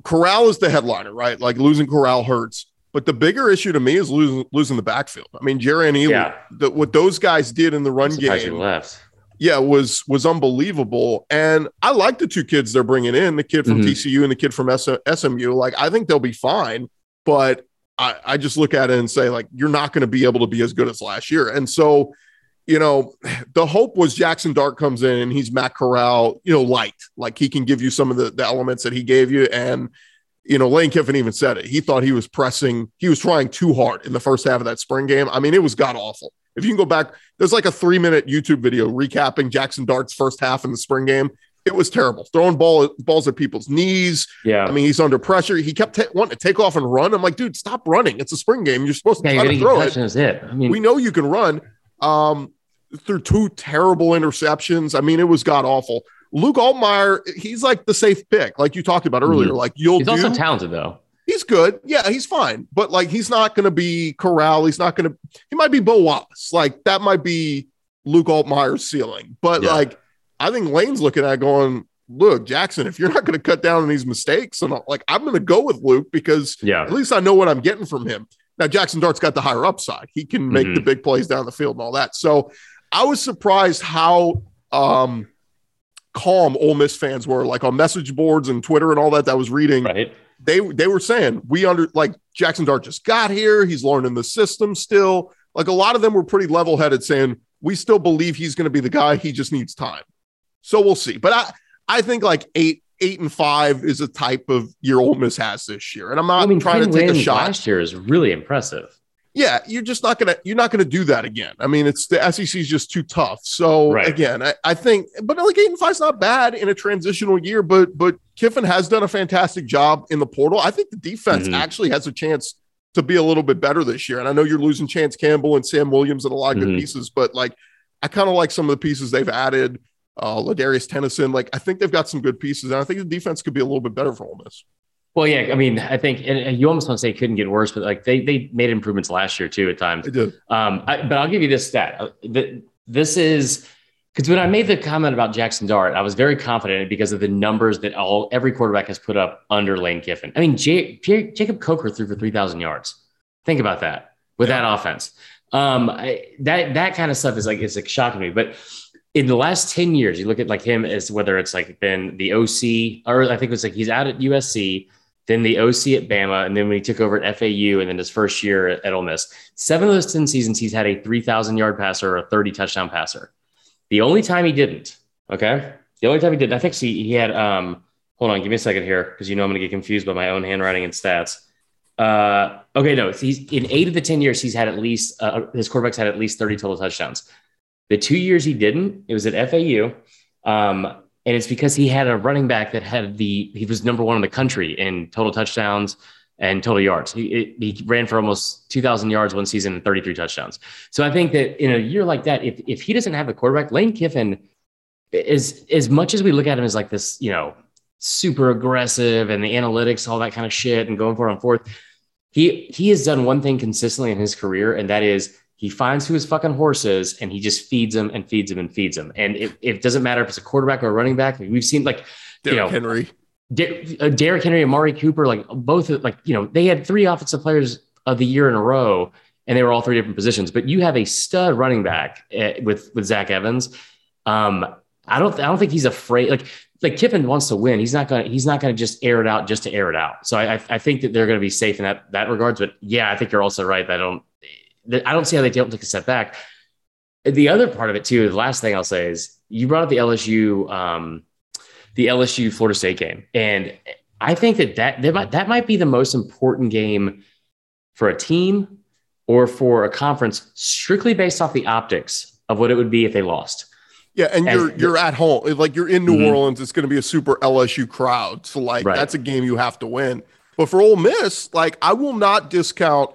Corral is the headliner, right? Like losing Corral hurts. But the bigger issue to me is losing losing the backfield. I mean, Jerrion Ealy, yeah. the, what those guys did in the run game, left. yeah, was was unbelievable. And I like the two kids they're bringing in, the kid from mm-hmm. TCU and the kid from SMU. Like, I think they'll be fine. But I, I just look at it and say, like, you're not going to be able to be as good as last year. And so, you know, the hope was Jackson Dart comes in and he's Matt Corral, you know, light, like he can give you some of the, the elements that he gave you. And you know, Lane Kiffin even said it. He thought he was pressing, he was trying too hard in the first half of that spring game. I mean, it was god awful. If you can go back, there's like a three minute YouTube video recapping Jackson Dart's first half in the spring game. It was terrible, throwing ball balls at people's knees. Yeah, I mean he's under pressure. He kept t- wanting to take off and run. I'm like, dude, stop running. It's a spring game. You're supposed to yeah, try to throw it. it. I mean, we know you can run. Um, through two terrible interceptions. I mean, it was god awful. Luke Altmyer, he's like the safe pick, like you talked about earlier. Mm-hmm. Like you'll he's do, also talented though. He's good. Yeah, he's fine. But like he's not gonna be Corral. He's not gonna he might be Bo Wallace. Like that might be Luke Altmyer's ceiling. But yeah. like I think Lane's looking at going, look, Jackson, if you're not gonna cut down on these mistakes, and like I'm gonna go with Luke because yeah, at least I know what I'm getting from him. Now Jackson Dart's got the higher upside. He can make mm-hmm. the big plays down the field and all that. So I was surprised how um calm Ole Miss fans were, like on message boards and Twitter and all that. That I was reading. Right. They they were saying we under like Jackson Dart just got here. He's learning the system still. Like a lot of them were pretty level headed, saying we still believe he's going to be the guy. He just needs time. So we'll see. But I I think like eight eight and five is a type of year Ole Miss has this year, and I'm not I mean, trying to take a shot. Last year is really impressive yeah, you're just not gonna you're not gonna do that again. I mean, it's the SEC is just too tough. So right. again, I, I, think, but like eight and five's not bad in a transitional year. But but Kiffin has done a fantastic job in the portal. I think the defense mm-hmm. actually has a chance to be a little bit better this year. And I know you're losing Chance Campbell and Sam Williams and a lot of mm-hmm. good pieces, but like I kind of like some of the pieces they've added. Uh, Ladarius Tennyson, like I think they've got some good pieces, and I think the defense could be a little bit better for Ole Miss. Well, yeah, I mean, I think, and you almost want to say it couldn't get worse, but like they they made improvements last year too at times. They did. Um, I, but I'll give you this stat. Uh, this is because when I made the comment about Jackson Dart, I was very confident because of the numbers that all every quarterback has put up under Lane Kiffin. I mean, J, J, Jacob Coker threw for three thousand yards. Think about that with yeah. that offense. Um, I, that that kind of stuff is like it's like shocking me, but in the last 10 years, you look at like him as whether it's like been the OC or I think it was like he's out at USC, then the OC at Bama, and then when he took over at FAU, and then his first year at, Ole Miss. Seven of those 10 seasons, he's had a 3,000 yard passer or a 30 touchdown passer. The only time he didn't, okay? The only time he didn't, I think he, he had, um, hold on, give me a second here, because you know I'm going to get confused by my own handwriting and stats. Uh, okay, no, he's in eight of the 10 years, he's had at least, uh, his quarterbacks had at least 30 total touchdowns. The two years he didn't, it was at FAU. Um, and it's because he had a running back that had the he was number one in the country in total touchdowns and total yards. He, he ran for almost 2,000 yards one season and 33 touchdowns. So I think that in a year like that, if, if he doesn't have a quarterback, Lane Kiffin is as much as we look at him as like this, you know, super aggressive and the analytics, all that kind of shit, and going for it on fourth. He he has done one thing consistently in his career, and that is he finds who his fucking horse is and he just feeds him and feeds him and feeds him. And it, it doesn't matter if it's a quarterback or a running back. We've seen like, Derrick you know, Henry, De- uh, Derrick Henry, Amari Cooper, like both, like, you know, they had three offensive players of the year in a row and they were all three different positions. But you have a stud running back uh, with, with Zach Evans. Um, I don't, I don't think he's afraid. Like, like Kiffin wants to win. He's not gonna. He's not gonna just air it out just to air it out. So I, I think that they're gonna be safe in that that regards. But yeah, I think you're also right. That I don't. I don't see how they don't take a step back. The other part of it too, the last thing I'll say is you brought up the LSU, um, the LSU Florida State game, and I think that that that might, that might be the most important game for a team or for a conference, strictly based off the optics of what it would be if they lost. Yeah, and you're you're at home, like you're in New mm-hmm. Orleans. It's going to be a super LSU crowd, so like right. that's a game you have to win. But for Ole Miss, like I will not discount.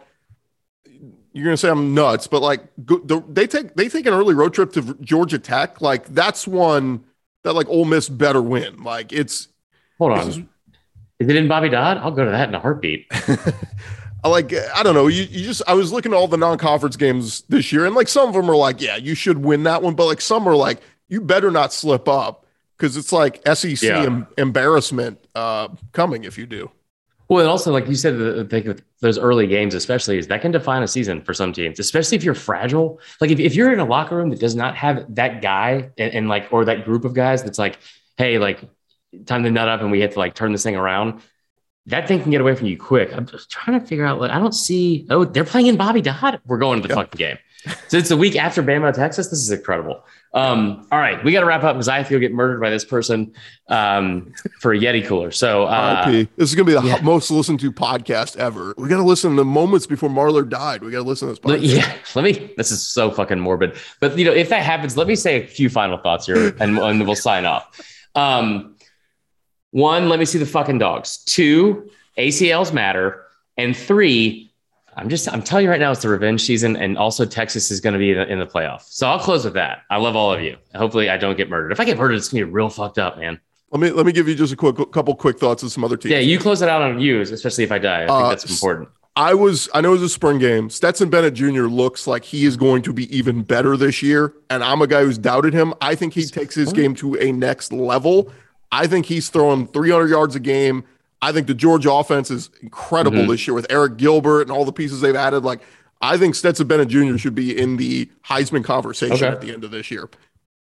You're gonna say I'm nuts, but like the, they take they take an early road trip to Georgia Tech. Like that's one that like Ole Miss better win. Like it's hold on. Is, is it in Bobby Dodd? I'll go to that in a heartbeat. I like I don't know. You, you just I was looking at all the non-conference games this year, and like some of them are like, yeah, you should win that one, but like some are like, you better not slip up because it's like SEC yeah. em- embarrassment uh, coming if you do. Well, and also like you said, the thing with those early games, especially, is that can define a season for some teams, especially if you're fragile. Like if, if you're in a locker room that does not have that guy and, and like or that group of guys that's like, hey, like time to nut up and we have to like turn this thing around that thing can get away from you quick. I'm just trying to figure out. Like, I don't see. Oh, they're playing in Bobby Dodd. We're going to the yep. fucking game. So it's the week after Bama, Texas. This is incredible. Um, all right, we got to wrap up because I feel get murdered by this person um, for a Yeti cooler. So uh, this is going to be the yeah. most listened to podcast ever. We got to listen to the moments before Marlar died. We got to listen to this. Podcast. Yeah, let me. This is so fucking morbid. But you know, if that happens, let me say a few final thoughts here, and, and we'll sign off. Um, one, let me see the fucking dogs. Two, ACLs matter. And three, I'm just I'm telling you right now, it's the revenge season, and also Texas is going to be in the, in the playoff. So I'll close with that. I love all of you. Hopefully, I don't get murdered. If I get murdered, it's going to be real fucked up, man. Let me let me give you just a quick couple quick thoughts of some other teams. Yeah, you close it out on you, especially if I die. I think uh, that's important. I was I know it was a spring game. Stetson Bennett Jr. looks like he is going to be even better this year, and I'm a guy who's doubted him. I think he takes his game to a next level. I think he's throwing 300 yards a game. I think the Georgia offense is incredible mm-hmm. this year with Arik Gilbert and all the pieces they've added. Like, I think Stetson Bennett Jr. should be in the Heisman conversation okay. at the end of this year.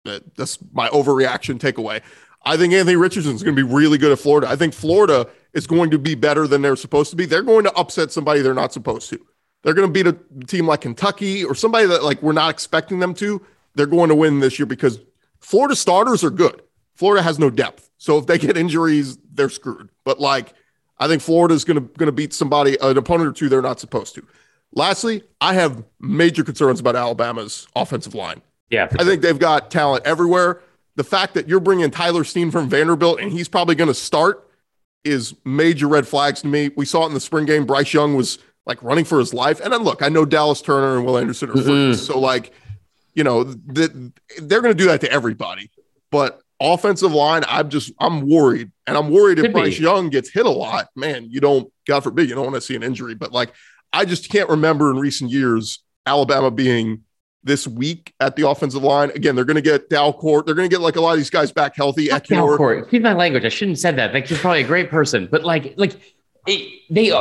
That's my overreaction takeaway. I think Anthony Richardson is going to be really good at Florida. I think Florida is going to be better than they're supposed to be. They're going to upset somebody they're not supposed to. They're going to beat a team like Kentucky or somebody that like we're not expecting them to. They're going to win this year because Florida starters are good. Florida has no depth. So if they get injuries, they're screwed. But like, I think Florida is going to going to beat somebody, an opponent or two they're not supposed to. Lastly, I have major concerns about Alabama's offensive line. Yeah, I think they've got talent everywhere. The fact that you're bringing Tyler Steen from Vanderbilt and he's probably going to start is major red flags to me. We saw it in the spring game. Bryce Young was like running for his life. And then look, I know Dallas Turner and Will Anderson are mm-hmm. so like, you know, the, they're going to do that to everybody. But offensive line, I'm just I'm worried, and I'm worried Could if Bryce be. Young gets hit a lot. Man, you don't, God forbid, you don't want to see an injury. But like, I just can't remember in recent years Alabama being this weak at the offensive line. Again, they're going to get Dalcourt. They're going to get like a lot of these guys back healthy. Dalcourt. Excuse my language. I shouldn't have said that. Like he's probably a great person, but like like it, they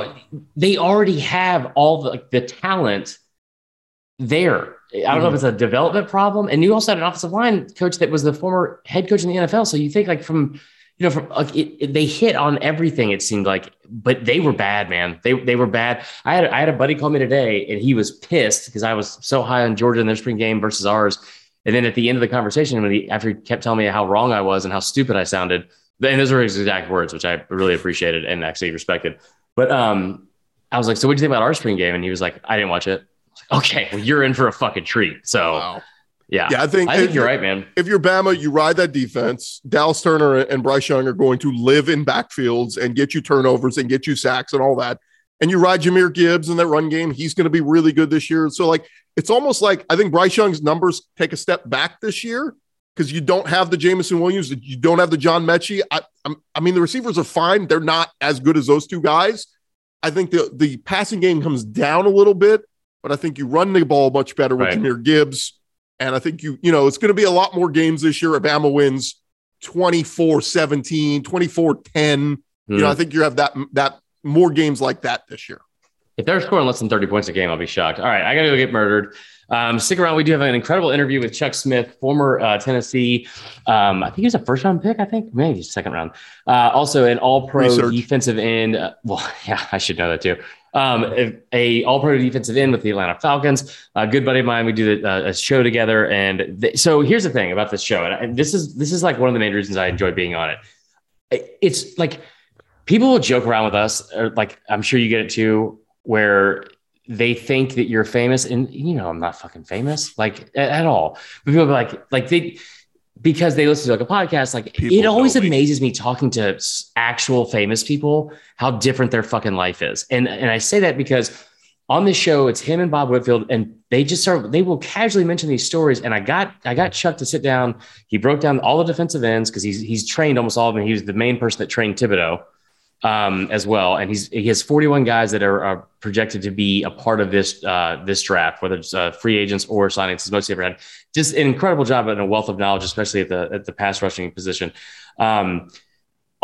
they already have all the like the talent there. I don't mm-hmm. know if mm-hmm. it's a development problem. And you also had an offensive line coach that was the former head coach in the NFL. So you think like from, you know, from like it, it, they hit on everything. It seemed like, but they were bad, man. They they were bad. I had I had a buddy call me today, and he was pissed because I was so high on Georgia in their spring game versus ours. And then at the end of the conversation, when he after he kept telling me how wrong I was and how stupid I sounded, and those were his exact words, which I really appreciated and actually respected. But um, I was like, "So what do you think about our spring game?" And he was like, "I didn't watch it." Okay, well, you're in for a fucking treat. So, wow. yeah, yeah, I think I think you're right, man. If you're Bama, you ride that defense. Dallas Turner and Bryce Young are going to live in backfields and get you turnovers and get you sacks and all that. And you ride Jahmyr Gibbs in that run game. He's going to be really good this year. So, like, it's almost like I think Bryce Young's numbers take a step back this year because you don't have the Jameson Williams, you don't have the John Metchie. I, I mean, the receivers are fine. They're not as good as those two guys. I think the the passing game comes down a little bit but I think you run the ball much better with right. Jahmyr Gibbs. And I think you, you know, it's going to be a lot more games this year. Alabama wins 24 17, 24 10. Mm. You know, hmm. I think you have that, that more games like that this year. If they're scoring less than 30 points a game, I'll be shocked. All right, I got to go get murdered. Um, stick around. We do have an incredible interview with Chuck Smith, former uh, Tennessee. Um, I think he was a first round pick. I think maybe second round. Uh, also, an All Pro defensive end. Uh, well, yeah, I should know that too um, a, all pro defensive end with the Atlanta Falcons. A good buddy of mine. We do the, uh, a show together. And th- so here's the thing about this show. And, and this is, this is like one of the main reasons I enjoy being on it. It's like people will joke around with us. Or like, I'm sure you get it too, where they think that you're famous and you know, I'm not fucking famous like at, at all, but people be like, like they, because they listen to like a podcast. Like People it always me. amazes me talking to actual famous people how different their fucking life is. And and I say that because on this show it's him and Bob Whitfield, and they just start they will casually mention these stories. And I got I got Chuck to sit down. He broke down all the defensive ends because he's he's trained almost all of them. He was the main person that trained Thibodeaux um, as well. And he's he has 41 guys that are, are projected to be a part of this uh, this draft, whether it's uh, free agents or signings. It's most ever had. Just an incredible job and a wealth of knowledge, especially at the at the pass rushing position. Um,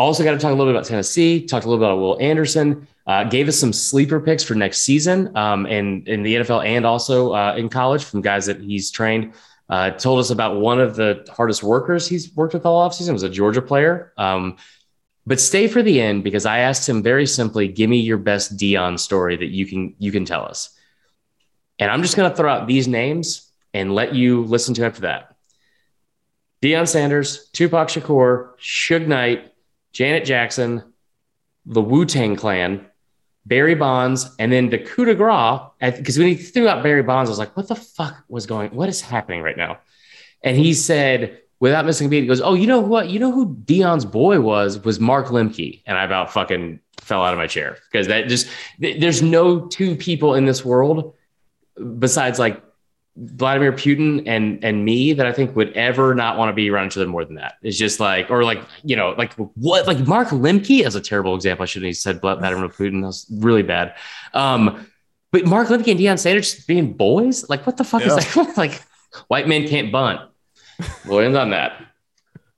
also, got to talk a little bit about Tennessee. Talked a little bit about Will Anderson. Uh, gave us some sleeper picks for next season, um, and in the NFL and also uh, in college from guys that he's trained. Uh, told us about one of the hardest workers he's worked with all offseason. was a Georgia player. Um, but stay for the end because I asked him very simply, give me your best Deion story that you can you can tell us. And I'm just going to throw out these names and let you listen to after that. Deion Sanders, Tupac Shakur, Suge Knight, Janet Jackson, the Wu Tang Clan, Barry Bonds, and then the coup de grace. Because when he threw out Barry Bonds, I was like, what the fuck was going What is happening right now? And he said, without missing a beat, he goes, Oh, you know what? You know who Deion's boy was? Was Mark Lemke. And I about fucking fell out of my chair because that just, th- there's no two people in this world besides like Vladimir Putin and and me that I think would ever not want to be around each other more than that. It's just like, or like, you know, like what, like Mark Lemke as a terrible example. I shouldn't have said Vladimir Putin. That was really bad. Um, but Mark Lemke and Deion Sanders being boys, like what the fuck Yeah. is that? like white men can't bunt. We'll end on that.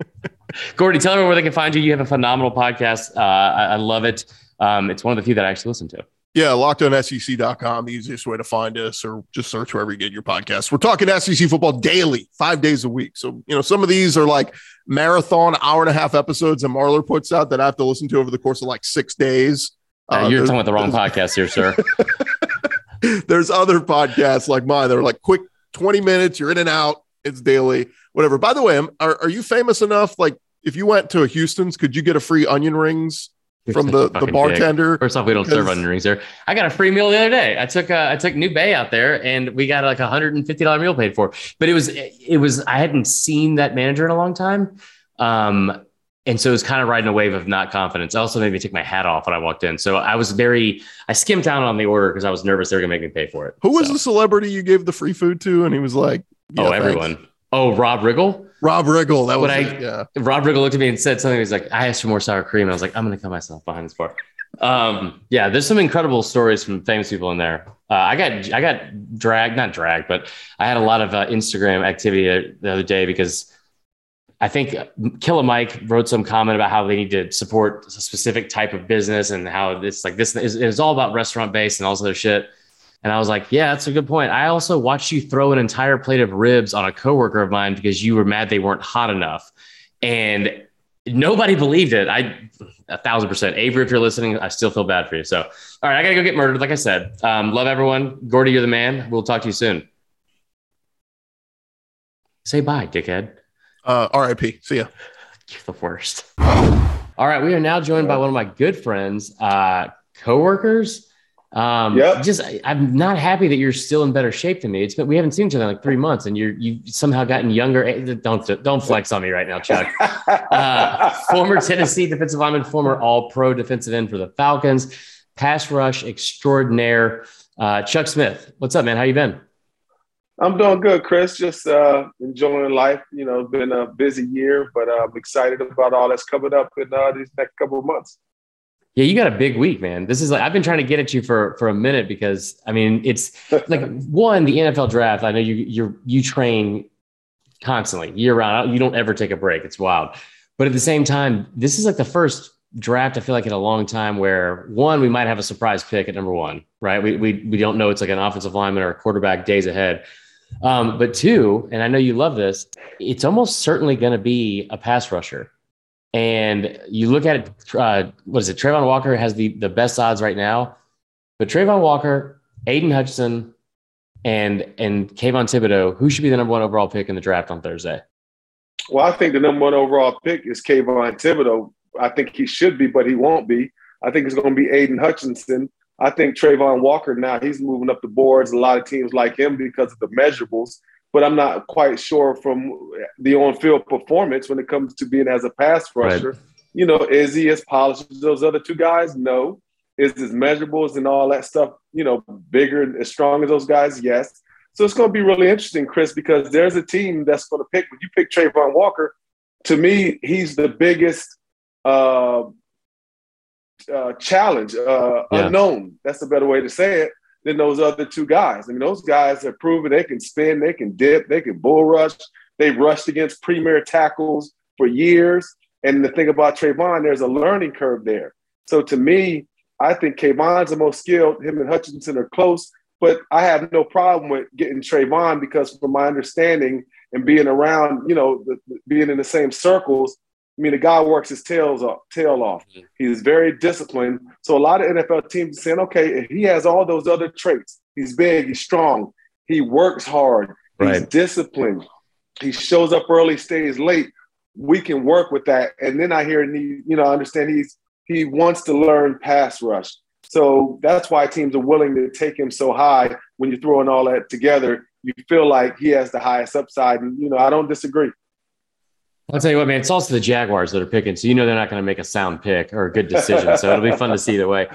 Gordy, tell everyone where they can find you. You have a phenomenal podcast. Uh, I, I love it. Um, it's one of the few that I actually listen to. Yeah, lockedonsec.com, the easiest way to find us, or just search wherever you get your podcasts. We're talking SEC football daily, five days a week. So, you know, some of these are like marathon hour and a half episodes that Marler puts out that I have to listen to over the course of like six days. Uh, Uh, you're talking about the wrong podcast here, sir. There's other podcasts like mine that are like quick 20 minutes, you're in and out, it's daily, whatever. By the way, are, are you famous enough? Like, if you went to a Houston's, could you get a free onion rings from the, the fucking dick. bartender? First off, we don't serve onion rings there. I got a free meal the other day. I took uh, I took New Bay out there, and we got like a hundred and fifty dollar meal paid for. But it was it was I hadn't seen that manager in a long time, um, and so it was kind of riding a wave of not confidence. It also made me take my hat off when I walked in. So I was very I skimmed down on the order because I was nervous they were gonna make me pay for it. Who was So- the celebrity you gave the free food to? And he was like, Oh, thanks." everyone. Oh, Rob Riggle. Rob Riggle. That was I- it, yeah. Rob Riggle looked at me and said something. He's like, I asked for more sour cream. I was like, I'm going to cut myself behind this bar. Um, yeah, there's some incredible stories from famous people in there. Uh, I got, I got dragged, not dragged, but I had a lot of uh, Instagram activity the other day because I think Killer Mike wrote some comment about how they need to support a specific type of business and how it's like this is it's all about restaurant based and all this other shit. And I was like, yeah, that's a good point. I also watched you throw an entire plate of ribs on a coworker of mine because you were mad they weren't hot enough. And nobody believed it. I a thousand percent. Avery, if you're listening, I still feel bad for you. So, all right, I gotta go get murdered. Like I said, um, love everyone. Gordy, you're the man. We'll talk to you soon. Say bye, dickhead. Uh, RIP. See ya. You're the worst. All right, we are now joined by one of my good friends, uh, coworkers. Um, Yep. just I, I'm not happy that you're still in better shape than me. It's been we haven't seen each other in like three months, and you're you somehow gotten younger. Eh, Don't don't flex on me right now, Chuck. Uh, former Tennessee defensive lineman, former All Pro defensive end for the Falcons, pass rush extraordinaire. Uh, Chuck Smith, what's up, man? How you been? I'm doing good, Chris. Just uh, enjoying life. You know, been a busy year, but uh, I'm excited about all that's coming up in uh, these next couple of months. Yeah, you got a big week, man. This is like I've been trying to get at you for for a minute because I mean it's like one the NFL draft. I know you you you train constantly year round. You don't ever take a break. It's wild, but at the same time, this is like the first draft I feel like in a long time where one we might have a surprise pick at number one, right? We we we don't know it's like an offensive lineman or a quarterback days ahead. Um, but two, and I know you love this, it's almost certainly going to be a pass rusher. And you look at it, uh, what is it? Travon Walker has the, the best odds right now. But Travon Walker, Aidan Hutchinson, and and Kayvon Thibodeaux, who should be the number one overall pick in the draft on Thursday? Well, I think the number one overall pick is Kayvon Thibodeaux. I think he should be, but he won't be. I think it's going to be Aidan Hutchinson. I think Travon Walker now he's moving up the boards. A lot of teams like him because of the measurables. But I'm not quite sure from the on-field performance when it comes to being as a pass rusher. Right. You know, is he as polished as those other two guys? No. Is his measurables and all that stuff, you know, bigger and as strong as those guys? Yes. So it's going to be really interesting, Chris, because there's a team that's going to pick. When you pick Travon Walker, to me, he's the biggest uh, uh, challenge, uh, yeah. unknown. That's a better way to say it than those other two guys. I mean, those guys have proven they can spin, they can dip, they can bull rush. They've rushed against premier tackles for years. And the thing about Travon, there's a learning curve there. So to me, I think Kayvon's the most skilled. Him and Hutchinson are close, but I have no problem with getting Travon because, from my understanding and being around, you know, the, being in the same circles, I mean, the guy works his tails off, tail off. He's very disciplined. So a lot of NFL teams are saying, okay, he has all those other traits. He's big, he's strong, he works hard, he's disciplined, he shows up early, stays late. We can work with that. And then I hear, he, you know, I understand he's he wants to learn pass rush. So that's why teams are willing to take him so high. When you're throwing all that together, you feel like he has the highest upside. And you know, I don't disagree. I'll tell you what, man, it's also the Jaguars that are picking. So you know they're not going to make a sound pick or a good decision. so it'll be fun to see either way.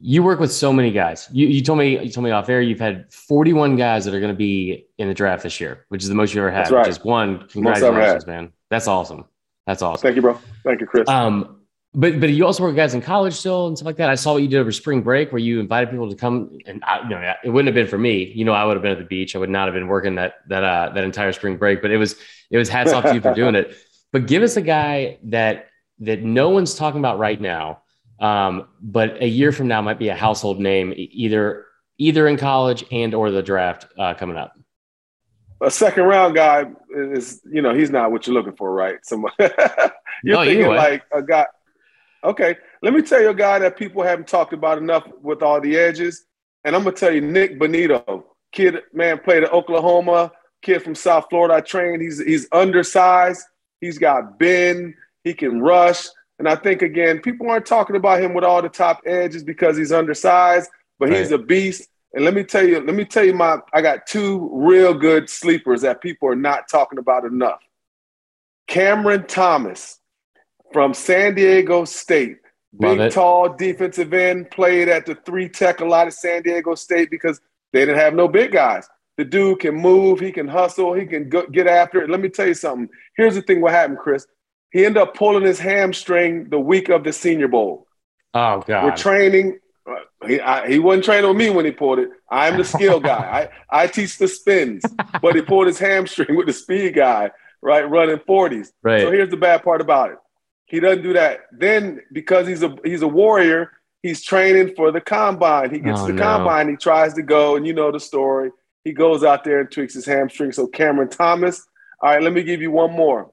You work with so many guys. You, you told me you told me off air you've had 41 guys that are going to be in the draft this year, which is the most you've ever had. Right. Which is one. Congratulations, man. That's awesome. That's awesome. Thank you, bro. Thank you, Chris. Um, but but you also work with guys in college still and stuff like that. I saw what you did over spring break where you invited people to come and I, you know it wouldn't have been for me. You know, I would have been at the beach. I would not have been working that that uh, that entire spring break. But it was it was hats off to you for doing it. But give us a guy that that no one's talking about right now, um, but a year from now might be a household name, either either in college and or the draft uh, coming up. A second round guy is, you know, he's not what you're looking for, right? Someone you're no, thinking like a guy. Okay, let me tell you a guy that people haven't talked about enough with all the edges, and I'm gonna tell you Nick Bonitto, kid, man, played at Oklahoma, kid from South Florida. I trained. He's he's undersized He's got bend. He can rush. And I think again, people aren't talking about him with all the top edges because he's undersized, but he's a beast. And let me tell you, let me tell you my I got two real good sleepers that people are not talking about enough. Cameron Thomas from San Diego State. Love Big, it. tall defensive end, played at the three tech a lot of San Diego State because they didn't have no big guys. The dude can move, he can hustle, he can go, get after it. Let me tell you something. Here's the thing what happened, Chris. He ended up pulling his hamstring the week of the Senior Bowl. Oh, God. We're training. Uh, he, I, he wasn't training on me when he pulled it. I'm the skill guy. I, I teach the spins, but he pulled his hamstring with the speed guy, right, running 40s. Right. So here's the bad part about it. He doesn't do that. Then because he's a he's a warrior, he's training for the combine. He gets oh, the no. combine. He tries to go, and you know the story. He goes out there and tweaks his hamstring. So Cameron Thomas. All right, let me give you one more.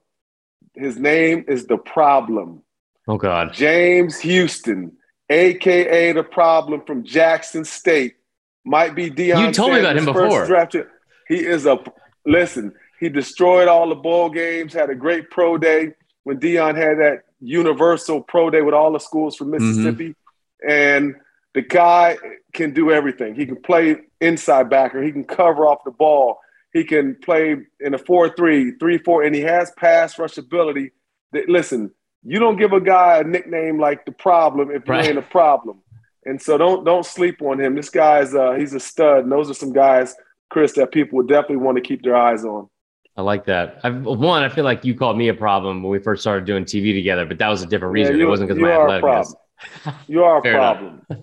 His name is the problem. Oh God. James Houston, aka the problem from Jackson State, might be Deion. You told me about him before. Drafted. He is a listen. He destroyed all the bowl games. Had a great pro day when Deion had that universal pro day with all the schools from mm-hmm. Mississippi, mm-hmm. and the guy can do everything. He can play inside backer. He can cover off the ball. He can play in a 4-3, 3-4, and he has pass rush ability. That, listen, you don't give a guy a nickname like the problem if you right. ain't a problem. And so don't don't sleep on him. This guy's uh, he's a stud. And those are some guys, Chris, that people would definitely want to keep their eyes on. I like that. I've, one, I feel like you called me a problem when we first started doing TV together, but that was a different reason. Yeah, you, it wasn't because of my athletic. You are a problem.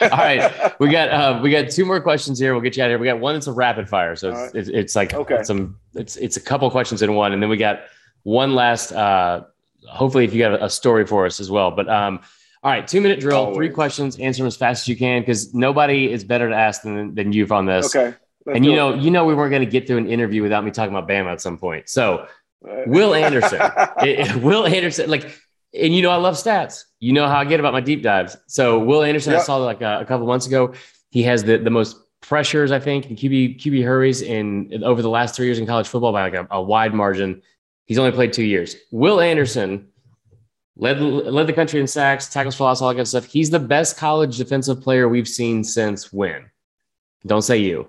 All right, we got uh, we got two more questions here. We'll get you out of here. We got one. It's a rapid fire, so it's, right. it's, it's, like okay. some it's it's a couple questions in one, and then we got one last. Uh, hopefully, if you got a story for us as well. But um, all right, two minute drill, Always. three questions, answer them as fast as you can because nobody is better to ask than than you on this. Okay. And you know, it. you know, we weren't going to get through an interview without me talking about Bama at some point. So, Will Anderson, it, Will Anderson, like and you know I love stats. You know how I get about my deep dives. So Will Anderson, yep. I saw like a, a, couple months ago. He has the the most pressures I think and QB QB hurries in over the last three years in college football by like a, a wide margin. He's only played two years. Will Anderson led led the country in sacks, tackles for loss, all that kind of stuff. He's the best college defensive player we've seen since when? Don't say you.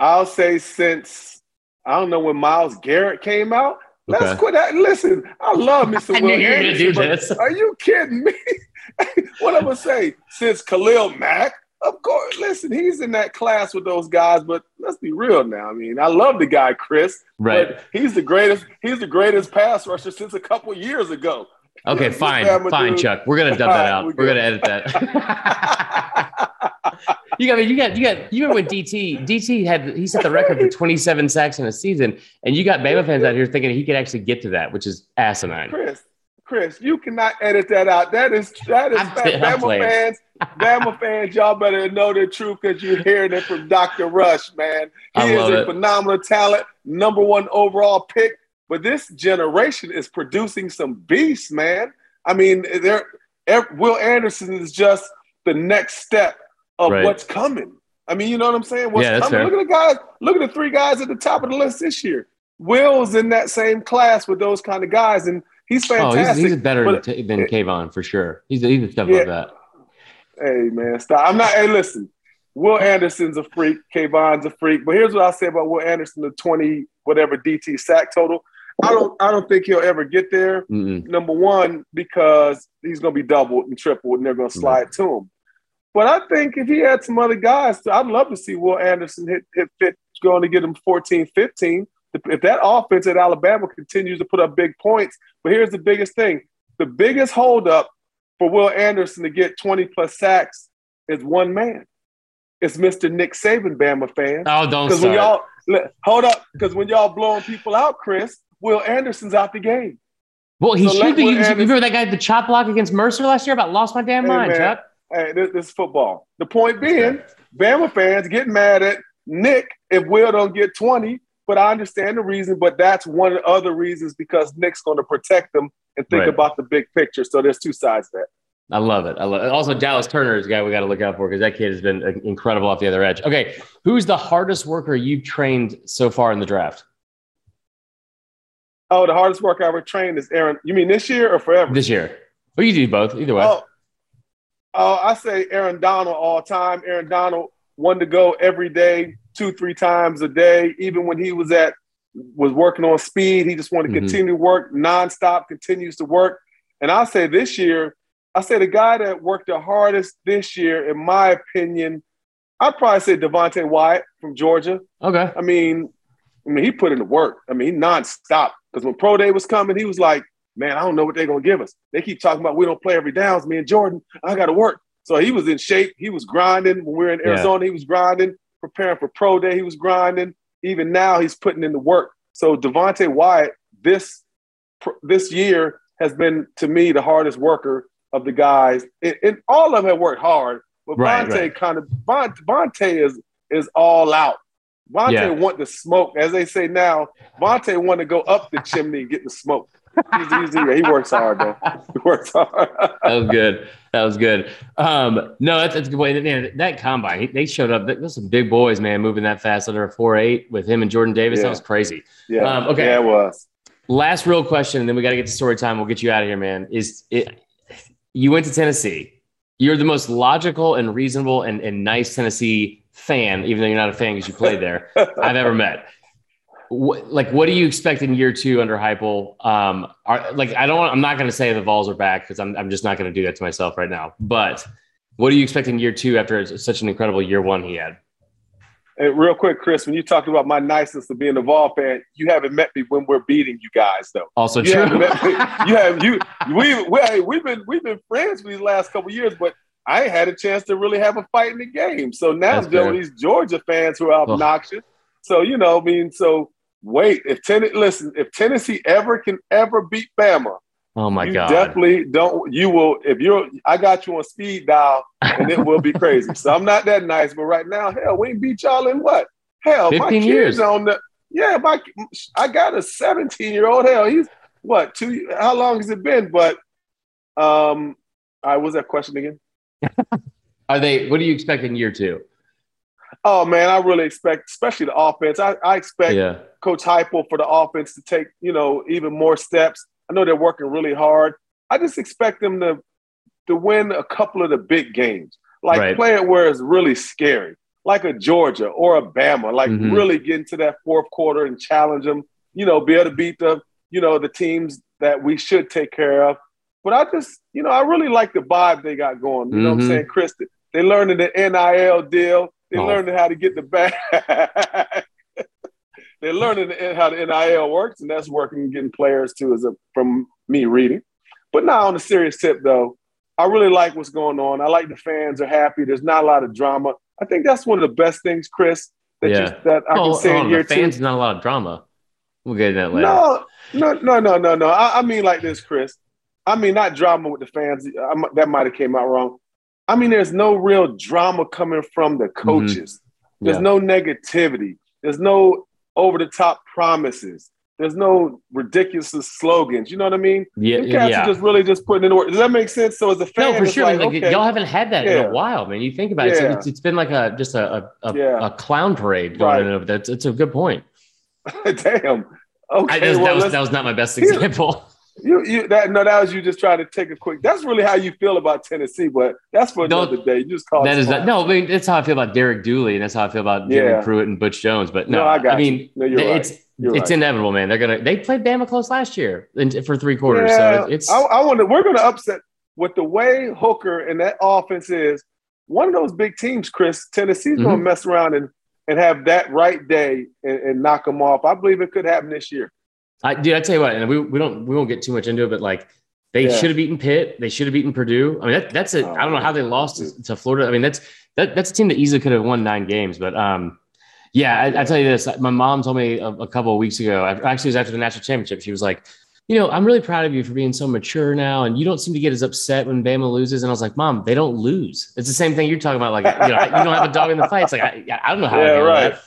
I'll say since I don't know when Myles Garrett came out. Let's okay. quit that. Listen, I love Mr. I Will Anderson. Do this. Are you kidding me? what I'm gonna say? Since Khalil Mack, of course. Listen, he's in that class with those guys, but let's be real now. I mean, I love the guy, Chris. Right. he's the greatest. He's the greatest pass rusher since a couple years ago. Okay, yeah, fine, fine, Chuck. We're gonna dub that out. We're, We're gonna edit that. You got, you got, you got. You remember when DT DT had he set the record for 27 sacks in a season, and you got Bama fans out here thinking he could actually get to that, which is asinine. Chris, Chris, you cannot edit that out. That is that is Bama I'm fans. Bama fans, y'all better know the truth because you're hearing it from Dr. Rush, man. He is a it. phenomenal talent, number one overall pick. But this generation is producing some beasts, man. I mean, there Will Anderson is just the next step of right. what's coming. I mean, you know what I'm saying? What's yeah, coming? Fair. Look at the guys. Look at the three guys at the top of the list this year. Will's in that same class with those kind of guys, and he's fantastic. Oh, he's, he's better but, than, than Kayvon for sure. He's he's a step yeah. above that. Hey man, stop! I'm not. Hey, listen. Will Anderson's a freak. Kayvon's a freak. But here's what I say about Will Anderson: the 20 whatever DT sack total. I don't I don't think he'll ever get there. Mm-mm. Number one, because he's going to be doubled and tripled, and they're going to slide mm-hmm. to him. But I think if he had some other guys, I'd love to see Will Anderson hit hit fit going to get him 14, 15. If that offense at Alabama continues to put up big points, but here's the biggest thing: the biggest holdup for Will Anderson to get 20 plus sacks is one man. It's Mr. Nick Saban, Bama fan. Oh, don't start. When y'all, hold up, because when y'all blowing people out, Chris, Will Anderson's out the game. Well, he so should be. You remember that guy, the chop block against Mercer last year? About lost my damn hey, mind, man, Chuck. Hey, this, this, is football. The point being, Bama fans get mad at Nick if Will don't get 20, but I understand the reason. But that's one of the other reasons because Nick's going to protect them and think right. about the big picture. So there's two sides to that. I love it. I love it. Also, Dallas Turner is a guy we got to look out for because that kid has been incredible off the other edge. Okay, who's the hardest worker you've trained so far in the draft? Oh, the hardest worker I ever trained is Aaron. You mean this year or forever? This year. Well, you do both. Either way. Oh, oh I say Aaron Donald all time. Aaron Donald wanted to go every day, two, three times a day. Even when he was at was working on speed, he just wanted to mm-hmm. continue to work nonstop. Continues to work. And I say this year, I say the guy that worked the hardest this year, in my opinion, I'd probably say Devonte Wyatt from Georgia. Okay. I mean, I mean, he put in the work. I mean, he nonstop. Because when pro day was coming, he was like, man, I don't know what they're gonna give us. They keep talking about we don't play every downs. Me and Jordan, I gotta work. So he was in shape. He was grinding. When we were in Arizona, yeah. he was grinding, preparing for pro day. He was grinding. Even now, he's putting in the work. So Devonte Wyatt, this this year has been to me the hardest worker of the guys. And, and all of them have worked hard, but right, Vontae right. kind of Vontae is is all out. Vontae yeah. want the smoke, as they say now. Vontae want to go up the chimney and get the smoke. He's, he's, he works hard though. He works hard. that was good. That was good. Um, no, that's, that's a good point. Man, that combine, they showed up. There's some big boys, man, moving that fast under a four eight with him and Jordan Davis. Yeah. That was crazy. Yeah. Um, okay. Yeah, it was. Last real question, and then we got to get to story time. We'll get you out of here, man. Is it? You went to Tennessee. You're the most logical and reasonable and, and nice Tennessee fan, even though you're not a fan because you played there, I've ever met. What, like, what do you expect in year two under Heupel? Um, are, like, I don't. I'm not going to say the Vols are back because I'm. I'm just not going to do that to myself right now. But what do you expect in year two after such an incredible year one he had? Hey, real quick, Chris, when you talked about my niceness of being a Vol fan, you haven't met me when we're beating you guys, though. Also you true. you have you we we we've been we've been friends for these last couple years, but I had a chance to really have a fight in the game. So now I'm dealing with these Georgia fans who are obnoxious. So you know, I mean, so wait, if Tennessee listen, if Tennessee ever can ever beat Bama, oh my you god, definitely don't. You will if you're. I got you on speed dial, and it will be crazy. So I'm not that nice, but right now, hell, we ain't beat y'all in what? Hell, my kids years. on the. Yeah, my I got a 17 year old. Hell, he's what two? How long has it been? But um, I was that question again? Are they? What do you expect in year two? Oh man, I really expect, especially the offense. I, I expect yeah. Coach Heupel for the offense to take you know even more steps. I know they're working really hard. I just expect them to to win a couple of the big games, like right. play it where it's really scary. like a Georgia or a Bama, like mm-hmm. really get into that fourth quarter and challenge them. You know, be able to beat the you know the teams that we should take care of. But I just, you know, I really like the vibe they got going. You mm-hmm. know what I'm mm-hmm. saying, Chris? They learning the NIL deal. They oh. learning how to get the back. They're learning how the NIL works, and that's working getting players too, as a, from me reading. But now on a serious tip, though, I really like what's going on. I like the fans are happy. There's not a lot of drama. I think that's one of the best things, Chris, that yeah. you, that I can say here the fans, too. Not a lot of drama. We'll get that later. No, no, no, no, no, no. I, I mean like this, Chris. I mean not drama with the fans. I, that might have came out wrong. I mean, there's no real drama coming from the mm-hmm. coaches. Mm-hmm. There's yeah. no negativity. There's no over the top promises. There's no ridiculous slogans. You know what I mean? Yeah, cats yeah. are just really just putting in work. Does that make sense? So as a fan, no, for sure. Like, like, okay. Y'all haven't had that yeah. in a while, man. You think about it, yeah. it's, it's been like a just a a, a, a clown parade going right. over there. It's, a good point. Damn. Okay, I, well, that, was, that was not my best example. You, you that no, that was you just trying to take a quick. That's really how you feel about Tennessee, but that's for another day. You just call that is that, no. I mean, that's how I feel about Derek Dooley, and that's how I feel about yeah. Pruitt and Butch Jones. But no, no I, got I mean, no, it's right. You're it's right. inevitable, man. They're gonna they played Bama close last year for three quarters. Yeah, so it's I, I to. we're gonna upset with the way Hooker and that offense is. One of those big teams, Chris, Tennessee's mm-hmm. gonna mess around and and have that right day and, and knock them off. I believe it could happen this year. I dude, I tell you what, and we, we don't we won't get too much into it, but like they yeah. should have beaten Pitt, they should have beaten Purdue. I mean, that, that's it. Oh, I don't know how they lost to, to, Florida. I mean, that's that, that's a team that easily could have won nine games, but um, yeah, I, I tell you this. My mom told me a, a couple of weeks ago. Actually, it was after the national championship. She was like, you know, I'm really proud of you for being so mature now, and you don't seem to get as upset when Bama loses. And I was like, Mom, they don't lose. It's the same thing you're talking about. Like, you know, you don't have a dog in the fight. It's like I, I don't know how. Yeah, right. That.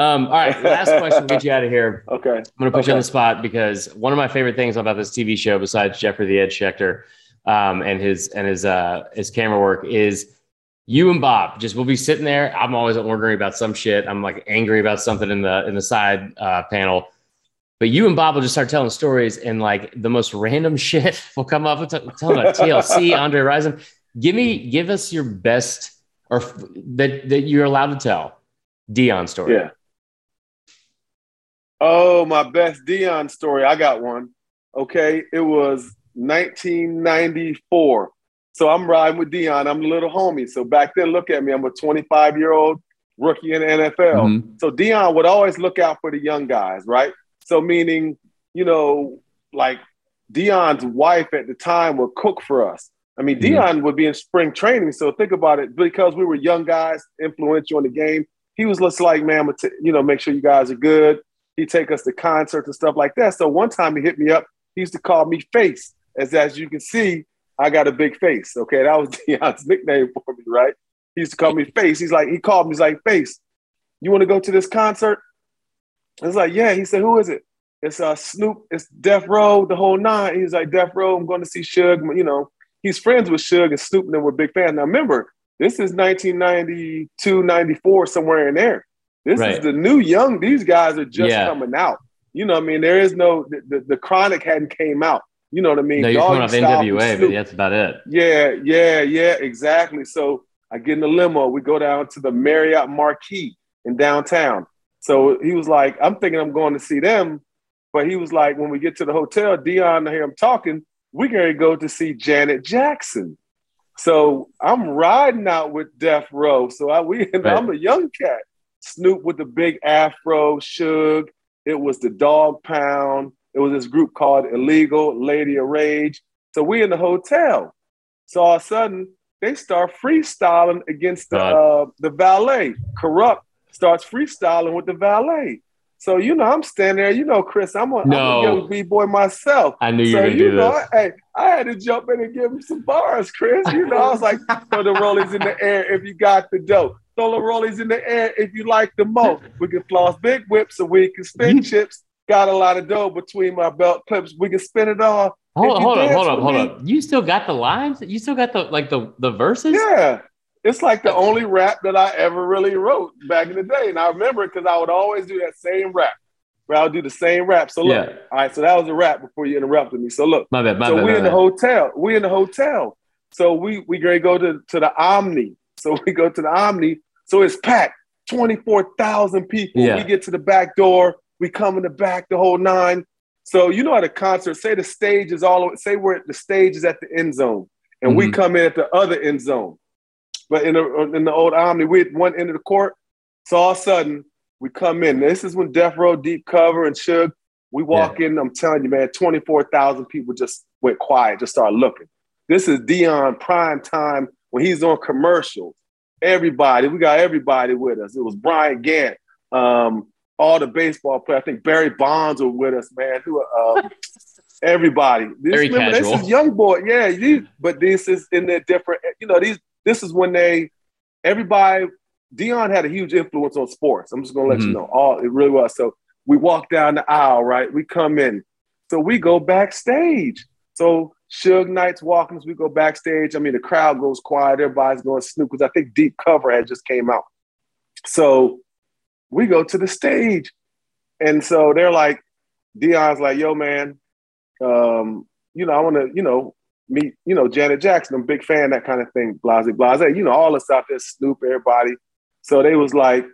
Um, all right, last question. Get you out of here. Okay. I'm going to put okay. you on the spot because one of my favorite things about this TV show, besides Jeffrey the Edge Schecter um, and his and his uh, his camera work, is you and Bob. Just we'll be sitting there. I'm always wondering about some shit. I'm like angry about something in the in the side uh, panel. But you and Bob will just start telling stories, and like the most random shit will come up. T- tell about TLC, Andre Rison. Give me, give us your best, or that that you're allowed to tell. Deion story. Yeah. Oh, my best Deion story. I got one. Okay. It was 1994. So I'm riding with Deion. I'm a little homie. So back then, look at me. I'm a 25 year old rookie in the NFL. Mm-hmm. So Deion would always look out for the young guys, right? So meaning, you know, like Deion's wife at the time would cook for us. I mean, mm-hmm. Deion would be in spring training. So think about it. Because we were young guys, influential in the game, he was just like, man, you know, make sure you guys are good. He'd take us to concerts and stuff like that. So one time he hit me up. He used to call me Face. As as you can see, I got a big face. Okay, that was Deion's nickname for me, right? He used to call me Face. He's like, he called me. He's like, Face. You want to go to this concert? I was like, yeah. He said, who is it? It's uh Snoop. It's Death Row, the whole nine. He's like, Death Row. I'm going to see Suge. You know, he's friends with Suge and Snoop, and we're big fans. Now remember, this is 1992, 94, somewhere in there. This right. is the new young. These guys are just yeah. coming out. You know, what I mean, there is no the, the, the, chronic hadn't came out. You know what I mean? No, you're coming off NWA, but that's about it. Yeah, yeah, yeah, exactly. So I get in the limo. We go down to the Marriott Marquis in downtown. So he was like, I'm thinking I'm going to see them. But he was like, when we get to the hotel, Deion, I hear him talking, we're going to go to see Janet Jackson. So I'm riding out with Death Row. So I, we, right. I'm a young cat. Snoop with the big afro, Suge. It was the Dog Pound. It was this group called Illegal, Lady of Rage. So we in the hotel. So all of a sudden, they start freestyling against the uh, the valet. Kurupt starts freestyling with the valet. So you know, I'm standing there. You know, Chris, I'm a, no. I'm a young b boy myself. I knew you so, were gonna you do know, this. Hey, I had to jump in and give him some bars, Chris. You know, I was like, throw the rollies in the air if you got the dough. The rollies in the air if you like the most. We can floss big whips so we can spin mm-hmm. chips. Got a lot of dough between my belt clips. We can spin it all. Hold, hold on, hold on, hold on. You still got the lines? You still got the like the the verses? Yeah. It's like the only rap that I ever really wrote back in the day. And I remember it because I would always do that same rap where I'll do the same rap. So look, yeah. all right, so that was a rap before you interrupted me. So look, my bad, my so bad, we in bad. the hotel. We in the hotel. So we we gonna go to, to the Omni. So we go to the Omni. So it's packed, 24,000 people. Yeah. We get to the back door, we come in the back, the whole nine. So you know at a concert, say the stage is all over, say we're at the stage is at the end zone, and we Mhm. come in at the other end zone. But in the in the old Omni, we at one end of the court. So all of a sudden, we come in. This is when Death Row, Deep Cover, and Suge. We walk in. I'm telling you, man, 24,000 people just went quiet, just started looking. This is Deion prime time when he's on commercials. Everybody, we got everybody with us. It was Brian Gant, um, all the baseball players. I think Barry Bonds were with us, man. Who, um, everybody. This, Very remember, casual. This is young boy, yeah. These, but this is in the different. You know, these. This is when they, everybody. Deion had a huge influence on sports. I'm just gonna let Mhm. you know. All it really was. So we walk down the aisle, right? We come in. So we go backstage. So Suge Knight's walking as we go backstage. I mean, the crowd goes quiet. Everybody's going snoop because I think Deep Cover had just came out. So we go to the stage. And so they're like, Deion's like, yo, man, um, you know, I want to, you know, meet, you know, Janet Jackson. I'm a big fan, that kind of thing, blase, blase. You know, all us out there, Snoop, everybody. So they was like,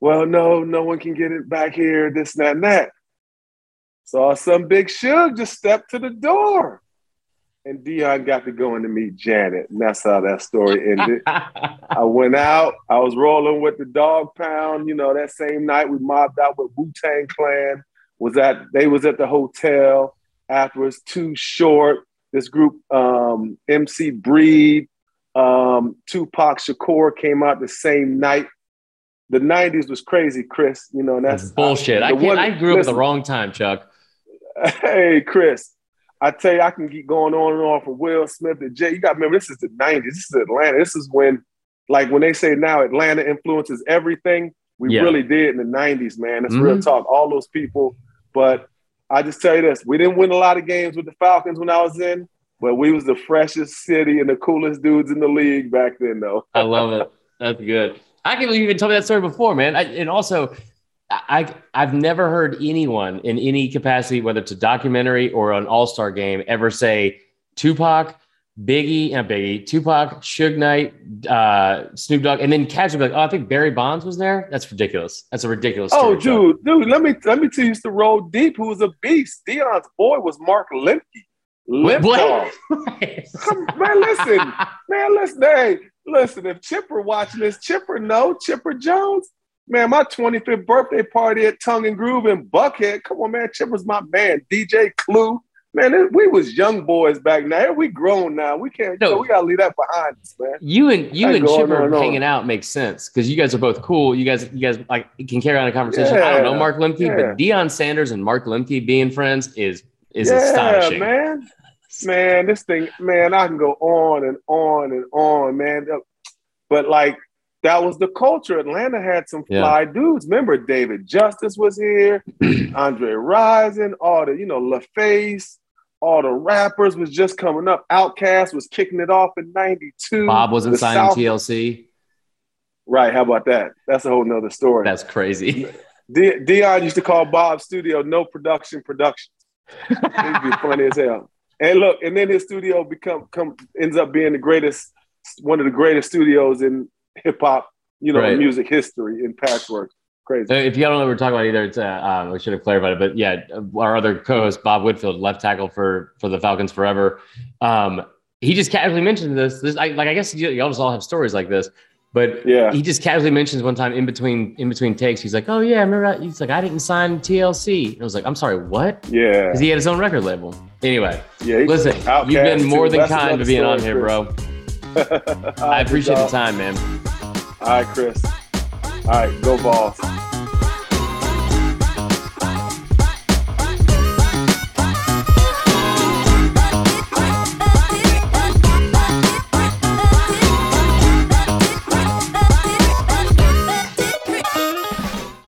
well, no, no one can get it back here, this, and that, and that. So some big Suge just stepped to the door. And Deion got to go in to meet Janet. And that's how that story ended. I went out. I was rolling with the dog pound. You know, that same night we mobbed out with Wu Tang Clan. Was at they was at the hotel afterwards. Too short. This group, um, MC Breed, um, Tupac Shakur came out the same night. The '90s was crazy, Chris. You know, and that's That's bullshit. I, the can't, one- I grew up at the wrong time, Chuck. Hey, Chris, I tell you, I can keep going on and on from Will Smith to Jay. You got to remember, this is the 90s. This is Atlanta. This is when, like, when they say now Atlanta influences everything, we Yeah. really did in the 90s, man. That's real Mhm. talk. All those people. But I just tell you this we didn't win a lot of games with the Falcons when I was in, but we was the freshest city and the coolest dudes in the league back then, though. I love it. That's good. I can't believe you even told me that story before, man. I, and also, I I've never heard anyone in any capacity, whether it's a documentary or an All Star game, ever say Tupac, Biggie, and Biggie, Tupac, Suge Knight, uh, Snoop Dogg, and then catch like, "Oh, I think Barry Bonds was there." That's ridiculous. That's a ridiculous. Oh, dude, dude, let me let me tell you, used to roll deep. Who was a beast? Deion's boy was Mark Lemke. Limp What? Man, listen, man, listen, hey, listen. If Chipper watching this, Chipper no, Chipper Jones. Man, my 25th birthday party at Tongue and Groove in Buckhead. Come on, man, Chip was my man. DJ Clue. Man, we was young boys back now. We grown now. We can't. No. We gotta leave that behind us, man. You and you and Chipper hanging out makes sense because you guys are both cool. You guys, you guys like can carry on a conversation. I don't know Mark Lemke, yeah. but Deion Sanders and Mark Lemke being friends is is yeah, astonishing. man. Man, this thing, man, I can go on and on and on, man. But like, that was the culture. Atlanta had some Yeah. fly dudes. Remember, David Justice was here, Andre Rison, all the, you know, LaFace, all the rappers was just coming up. OutKast was kicking it off in 92. Bob wasn't The signing South- TLC. Right, how about that? That's a whole nother story. That's crazy. De- Deion used to call Bob's studio no production productions. It'd be funny as hell. And look, and then his studio become come ends up being the greatest, one of the greatest studios in hip hop, you know, Right. music history in Patchwerk. Crazy. If y'all don't know what we're talking about either, it's uh, um, we should have clarified it. But yeah, our other co-host Bob Whitfield, left tackle for for the Falcons forever. Um, he just casually mentioned this. This I, like I guess y'all just all have stories like this, but Yeah. he just casually mentions one time in between in between takes. He's like, "Oh yeah, I remember." that." He's like, "I didn't sign TLC." And I was like, "I'm sorry, what?" Yeah. Because he had his own record label. Anyway, Yeah. listen, you've been more than kind to being on here, bro. I appreciate the time, man. All right, Chris. All right, go balls.